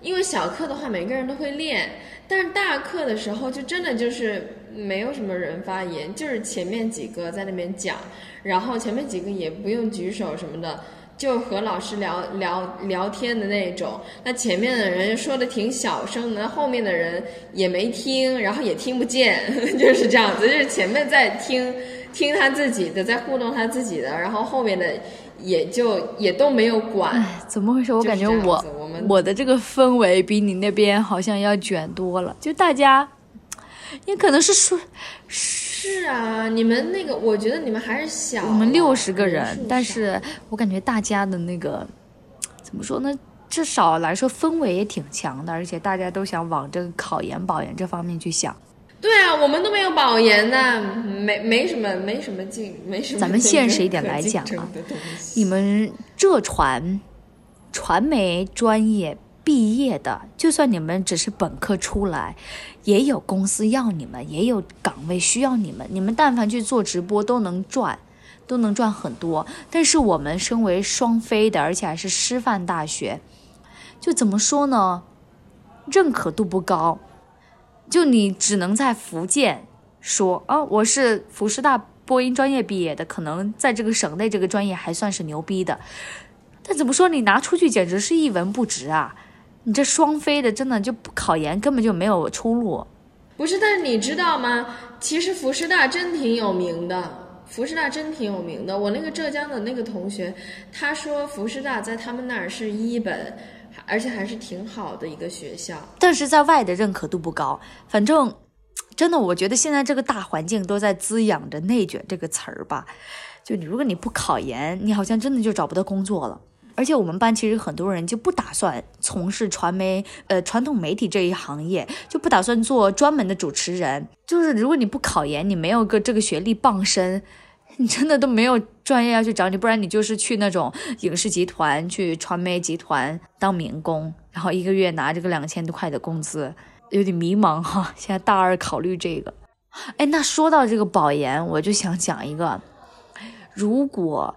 因为小课的话每个人都会练，但是大课的时候就真的就是没有什么人发言，就是前面几个在那边讲，然后前面几个也不用举手什么的，就和老师聊聊聊天的那种。那前面的人说的挺小声的，那后面的人也没听，然后也听不见，就是这样子。就是前面在听听他自己的，在互动他自己的，然后后面的也就也都没有管。哎，怎么回事？我感觉就是我我们我的这个氛围比你那边好像要卷多了，就大家，也可能是说是啊，你们那个，我觉得你们还是小啊。我们六十个人但是我感觉大家的那个怎么说呢？至少来说氛围也挺强的，而且大家都想往这个考研、保研这方面去想。对啊，我们都没有保研呢，没没什么没什么竞，没什么。咱们现实一点来讲啊，你们浙传传媒专业毕业的，就算你们只是本科出来，也有公司要你们，也有岗位需要你们。你们但凡去做直播都能赚，都能赚很多。但是我们身为双非的，而且还是师范大学，就怎么说呢？认可度不高，就你只能在福建说啊，我是福师大播音专业毕业的，可能在这个省内这个专业还算是牛逼的。但怎么说，你拿出去简直是一文不值啊！你这双非的，真的就不考研根本就没有出路。不是，但是你知道吗？其实福师大真挺有名的。福师大真挺有名的，我那个浙江的那个同学，他说福师大在他们那儿是一本，而且还是挺好的一个学校。但是在外的认可度不高。反正，真的，我觉得现在这个大环境都在滋养着“内卷”这个词儿吧。就你，如果你不考研，你好像真的就找不到工作了。而且我们班其实很多人就不打算从事传媒，呃，传统媒体这一行业，就不打算做专门的主持人。就是如果你不考研，你没有个这个学历傍身，你真的都没有专业要去找你，不然你就是去那种影视集团、去传媒集团当民工，然后一个月拿这个两千多块的工资，有点迷茫哈。现在大二考虑这个，哎，那说到这个保研，我就想讲一个，如果。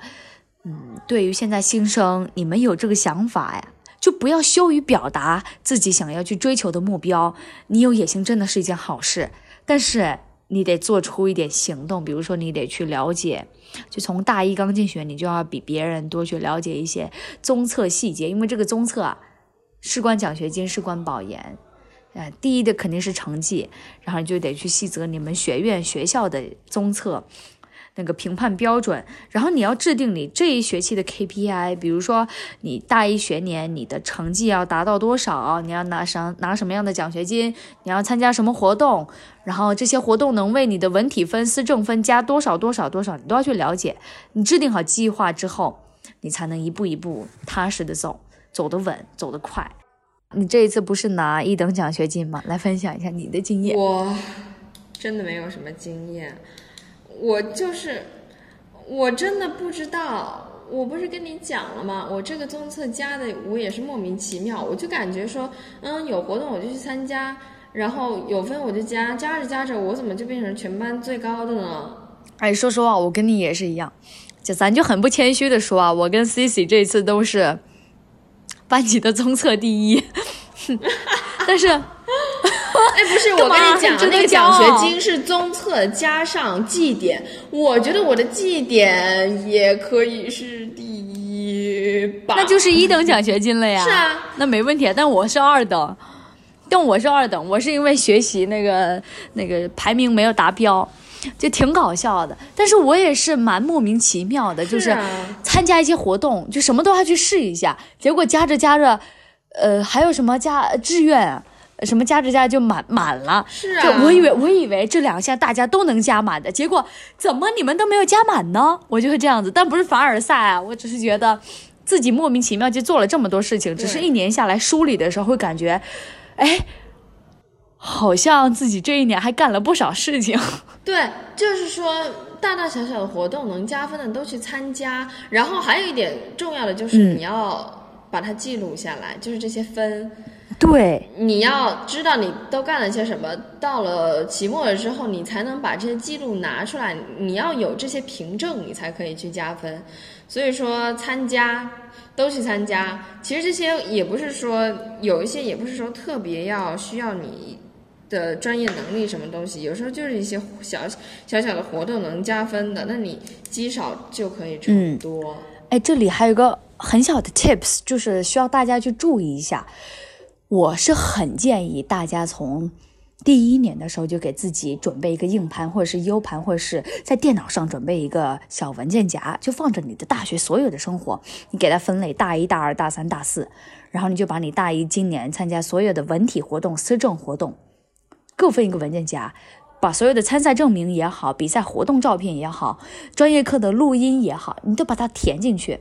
嗯，对于现在新生，你们有这个想法呀，就不要羞于表达自己想要去追求的目标。你有野心真的是一件好事，但是你得做出一点行动，比如说你得去了解，就从大一刚进学，你就要比别人多去了解一些综测细节，因为这个综测啊，事关奖学金，事关保研。呃，第一的肯定是成绩，然后就得去细则你们学院学校的综测。那个评判标准，然后你要制定你这一学期的 KPI，比如说你大一学年你的成绩要达到多少，你要拿什拿什么样的奖学金，你要参加什么活动，然后这些活动能为你的文体分、思政分加多少多少多少，你都要去了解。你制定好计划之后，你才能一步一步踏实的走，走得稳，走得快。你这一次不是拿一等奖学金吗？来分享一下你的经验。我真的没有什么经验。我就是，我真的不知道。我不是跟你讲了吗？我这个综测加的我也是莫名其妙，我就感觉说，嗯，有活动我就去参加，然后有分我就加，加着加着，我怎么就变成全班最高的呢？哎，说实话，我跟你也是一样，就咱就很不谦虚的说啊，我跟 Cici 这次都是班级的综测第一，但是。哎，不是，我跟你讲，那个奖学金是综测加上绩点，我觉得我的绩点也可以是第一吧。那就是一等奖学金了呀。是啊，那没问题。但我是二等，但我是二等，我是因为学习那个那个排名没有达标，就挺搞笑的。但是我也是蛮莫名其妙的，就是参加一些活动，就什么都要去试一下，结果加着加着，呃，还有什么加志愿。什么加着加就满满了，是啊，就我以为我以为这两项大家都能加满的，结果怎么你们都没有加满呢？我就会这样子，但不是凡尔赛啊，我只是觉得自己莫名其妙就做了这么多事情，只是一年下来梳理的时候会感觉，哎，好像自己这一年还干了不少事情。对，就是说大大小小的活动能加分的都去参加，然后还有一点重要的就是你要把它记录下来，就是这些分。对，你要知道你都干了些什么，到了期末了之后，你才能把这些记录拿出来。你要有这些凭证，你才可以去加分。所以说，参加都去参加。其实这些也不是说有一些，也不是说特别要需要你的专业能力什么东西。有时候就是一些小小小的活动能加分的，那你积少就可以成多。哎哎，这里还有个很小的 tips，就是需要大家去注意一下。我是很建议大家从第一年的时候就给自己准备一个硬盘，或者是 U 盘，或者是在电脑上准备一个小文件夹，就放着你的大学所有的生活。你给它分类：大一、大二、大三、大四，然后你就把你大一今年参加所有的文体活动、思政活动，各分一个文件夹。把所有的参赛证明也好，比赛活动照片也好，专业课的录音也好，你都把它填进去，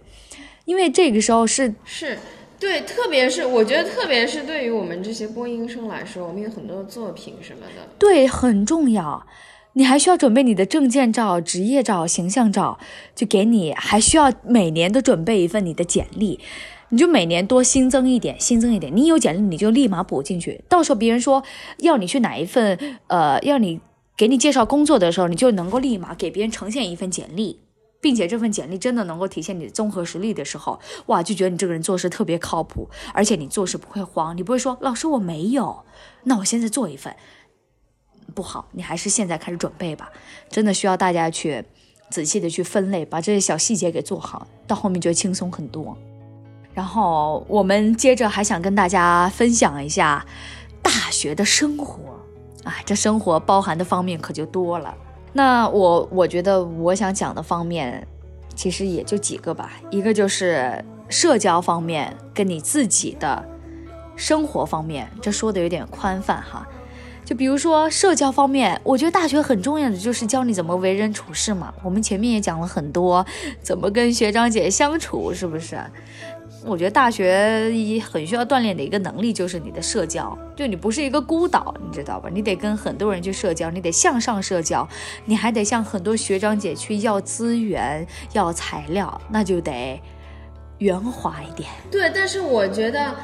因为这个时候是是，对，特别是我觉得，特别是对于我们这些播音生来说，我们有很多作品什么的，对很重要。你还需要准备你的证件照、职业照、形象照，就给你还需要每年都准备一份你的简历，你就每年多新增一点，新增一点。你有简历，你就立马补进去，到时候别人说要你去哪一份，呃，要你。给你介绍工作的时候，你就能够立马给别人呈现一份简历，并且这份简历真的能够体现你的综合实力的时候，哇，就觉得你这个人做事特别靠谱，而且你做事不会慌，你不会说老师我没有，那我现在做一份不好，你还是现在开始准备吧，真的需要大家去仔细的去分类，把这些小细节给做好，到后面就会轻松很多。然后我们接着还想跟大家分享一下大学的生活。啊，这生活包含的方面可就多了。那我我觉得我想讲的方面，其实也就几个吧。一个就是社交方面，跟你自己的生活方面，这说的有点宽泛哈。就比如说社交方面，我觉得大学很重要的就是教你怎么为人处事嘛。我们前面也讲了很多，怎么跟学长姐相处，是不是？我觉得大学一很需要锻炼的一个能力就是你的社交，就你不是一个孤岛，你知道吧？你得跟很多人去社交，你得向上社交，你还得向很多学长姐去要资源、要材料，那就得圆滑一点。对，但是我觉得，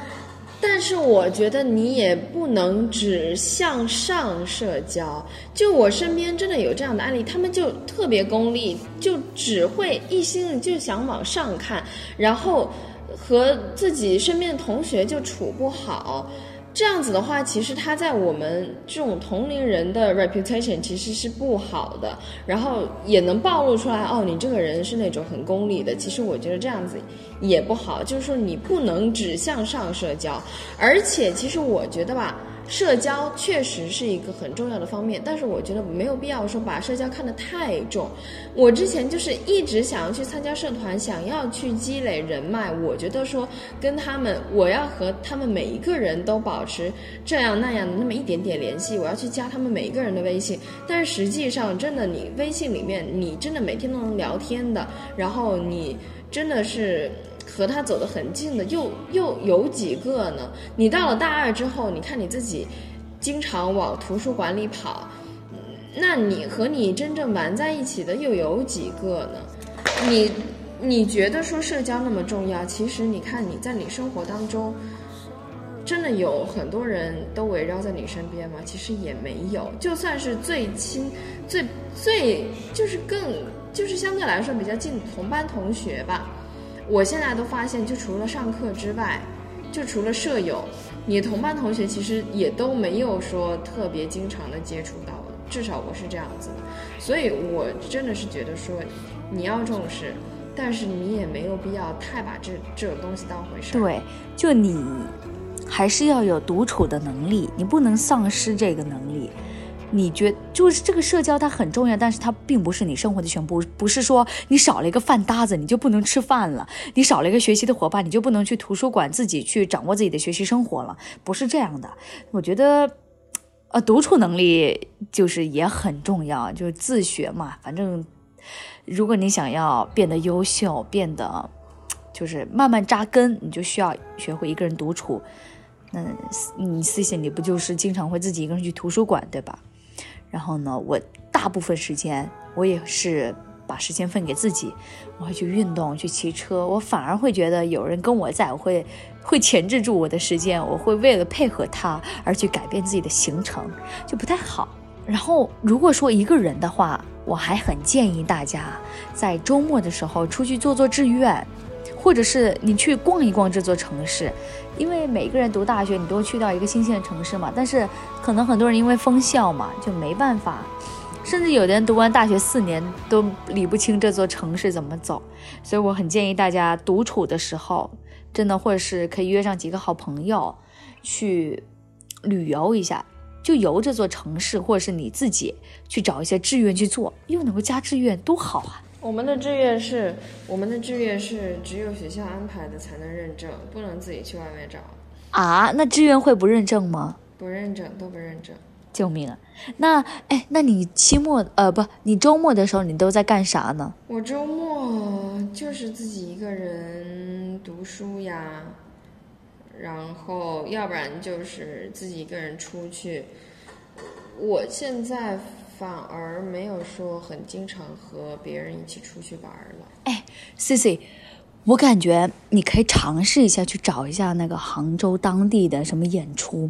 但是我觉得你也不能只向上社交。就我身边真的有这样的案例，他们就特别功利，就只会一心就想往上看，然后。和自己身边的同学就处不好，这样子的话，其实他在我们这种同龄人的 reputation 其实是不好的，然后也能暴露出来哦，你这个人是那种很功利的。其实我觉得这样子也不好，就是说你不能只向上社交，而且其实我觉得吧。社交确实是一个很重要的方面，但是我觉得没有必要说把社交看得太重。我之前就是一直想要去参加社团，想要去积累人脉。我觉得说跟他们，我要和他们每一个人都保持这样那样的那么一点点联系，我要去加他们每一个人的微信。但是实际上，真的你微信里面，你真的每天都能聊天的，然后你真的是。和他走得很近的又又有几个呢？你到了大二之后，你看你自己经常往图书馆里跑，那你和你真正玩在一起的又有几个呢？你你觉得说社交那么重要？其实你看你在你生活当中，真的有很多人都围绕在你身边吗？其实也没有。就算是最亲、最最就是更就是相对来说比较近同班同学吧。我现在都发现，就除了上课之外，就除了舍友，你同班同学其实也都没有说特别经常的接触到，至少我是这样子的。所以我真的是觉得说，你要重视，但是你也没有必要太把这这种东西当回事。对，就你还是要有独处的能力，你不能丧失这个能力。你觉就是这个社交它很重要，但是它并不是你生活的全部。不是说你少了一个饭搭子，你就不能吃饭了；你少了一个学习的伙伴，你就不能去图书馆自己去掌握自己的学习生活了。不是这样的。我觉得，呃，独处能力就是也很重要，就是自学嘛。反正，如果你想要变得优秀，变得就是慢慢扎根，你就需要学会一个人独处。那你思想，你不就是经常会自己一个人去图书馆，对吧？然后呢，我大部分时间我也是把时间分给自己，我会去运动，去骑车。我反而会觉得有人跟我在，我会会钳制住我的时间，我会为了配合他而去改变自己的行程，就不太好。然后如果说一个人的话，我还很建议大家在周末的时候出去做做志愿，或者是你去逛一逛这座城市。因为每个人读大学，你都去到一个新鲜的城市嘛，但是可能很多人因为封校嘛，就没办法甚至有的人读完大学四年都理不清这座城市怎么走，所以我很建议大家独处的时候，真的或者是可以约上几个好朋友去旅游一下，就游这座城市，或者是你自己去找一些志愿去做，又能够加志愿，多好啊！我们的志愿是，我们的志愿是只有学校安排的才能认证，不能自己去外面找，啊，那志愿会不认证吗？不认证都不认证。救命啊！那哎，那你期末呃不，你周末的时候你都在干啥呢？我周末就是自己一个人读书呀，然后要不然就是自己一个人出去。我现在反而没有说很经常和别人一起出去玩了。哎，C C，我感觉你可以尝试一下去找一下那个杭州当地的什么演出，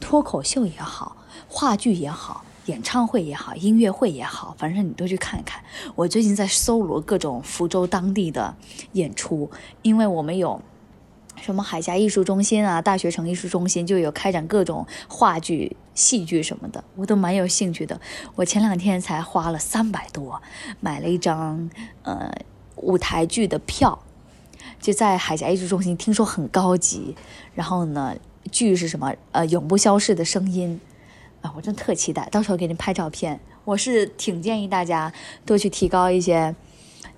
脱口秀也好。话剧也好，演唱会也好，音乐会也好，反正你都去看看。我最近在搜罗各种福州当地的演出，因为我们有什么海峡艺术中心啊、大学城艺术中心，就有开展各种话剧、戏剧什么的，我都蛮有兴趣的。我前两天才花了三百多买了一张呃舞台剧的票，就在海峡艺术中心，听说很高级。然后呢，剧是什么？呃，永不消逝的声音。啊，我真特期待，到时候给您拍照片。我是挺建议大家多去提高一些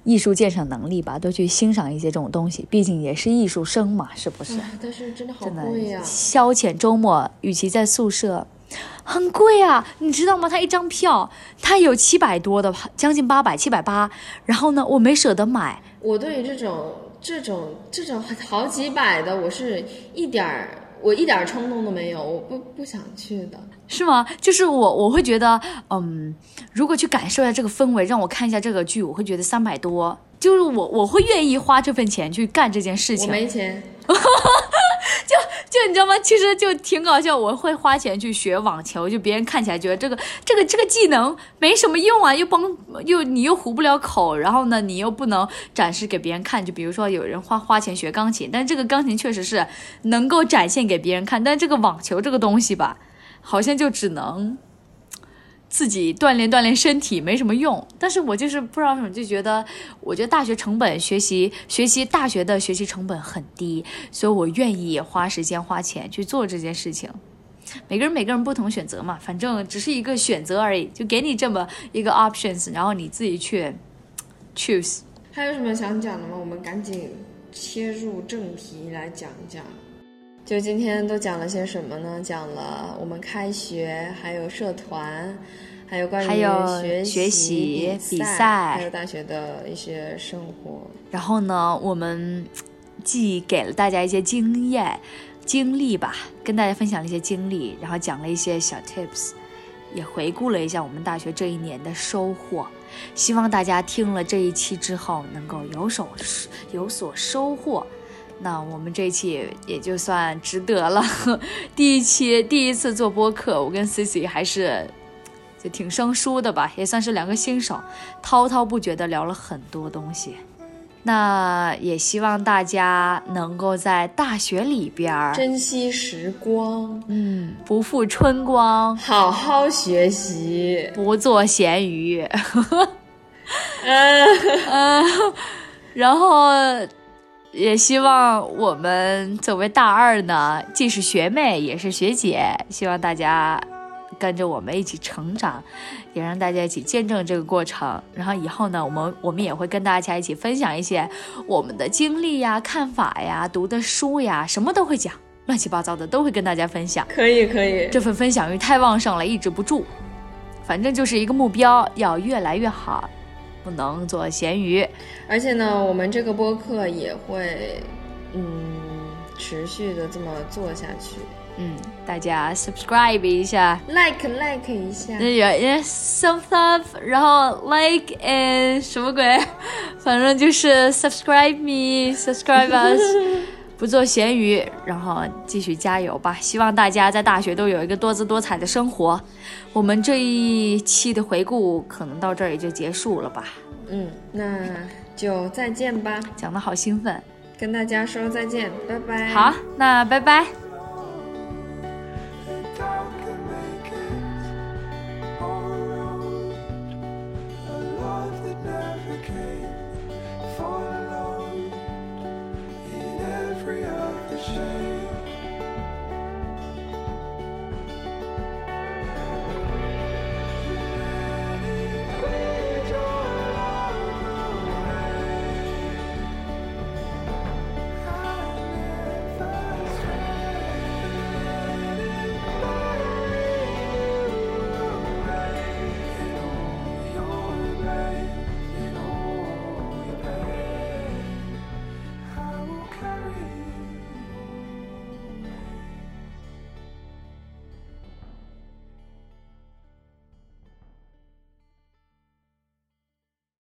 艺术鉴赏能力吧，多去欣赏一些这种东西，毕竟也是艺术生嘛，是不是？但是真的好贵呀！消遣周末，与其在宿舍，很贵啊，你知道吗？他一张票，他有七百多的，将近八百，七百八。然后呢，我没舍得买。我对于这种这种这种好几百的，我是一点儿。我一点冲动都没有，我不不想去的，是吗？就是我我会觉得，嗯，如果去感受一下这个氛围，让我看一下这个剧，我会觉得三百多，就是我我会愿意花这份钱去干这件事情。我没钱。哈 哈就就你知道吗？其实就挺搞笑。我会花钱去学网球，就别人看起来觉得这个这个这个技能没什么用啊，又帮又你又糊不了口，然后呢，你又不能展示给别人看。就比如说有人花花钱学钢琴，但这个钢琴确实是能够展现给别人看，但这个网球这个东西吧，好像就只能。自己锻炼锻炼身体没什么用，但是我就是不知道什么，就觉得，我觉得大学成本学习学习大学的学习成本很低，所以我愿意花时间花钱去做这件事情。每个人每个人不同选择嘛，反正只是一个选择而已，就给你这么一个 options，然后你自己去 choose。还有什么想讲的吗？我们赶紧切入正题来讲一讲。就今天都讲了些什么呢？讲了我们开学，还有社团，还有关于学习、比赛，还有大学的一些生活。然后呢，我们既给了大家一些经验、经历吧，跟大家分享了一些经历，然后讲了一些小 tips，也回顾了一下我们大学这一年的收获。希望大家听了这一期之后，能够有所有所收获。那我们这一期也就算值得了。第一期第一次做播客，我跟 Cici 还是就挺生疏的吧，也算是两个新手，滔滔不绝的聊了很多东西。那也希望大家能够在大学里边珍惜时光，嗯，不负春光，好好学习，不做咸鱼。嗯 嗯，然后。也希望我们作为大二呢，既是学妹也是学姐，希望大家跟着我们一起成长，也让大家一起见证这个过程。然后以后呢，我们我们也会跟大家一起分享一些我们的经历呀、看法呀、读的书呀，什么都会讲，乱七八糟的都会跟大家分享。可以可以，这份分享欲太旺盛了，抑制不住。反正就是一个目标，要越来越好。不能做咸鱼，而且呢，我们这个播客也会，嗯，持续的这么做下去。嗯，大家 subscribe 一下，like like 一下，那也 some stuff，然后 like and 什么鬼，反正就是 subscribe me，subscribe us。不做咸鱼，然后继续加油吧！希望大家在大学都有一个多姿多彩的生活。我们这一期的回顾可能到这儿也就结束了吧？嗯，那就再见吧。讲的好兴奋，跟大家说再见，拜拜。好，那拜拜。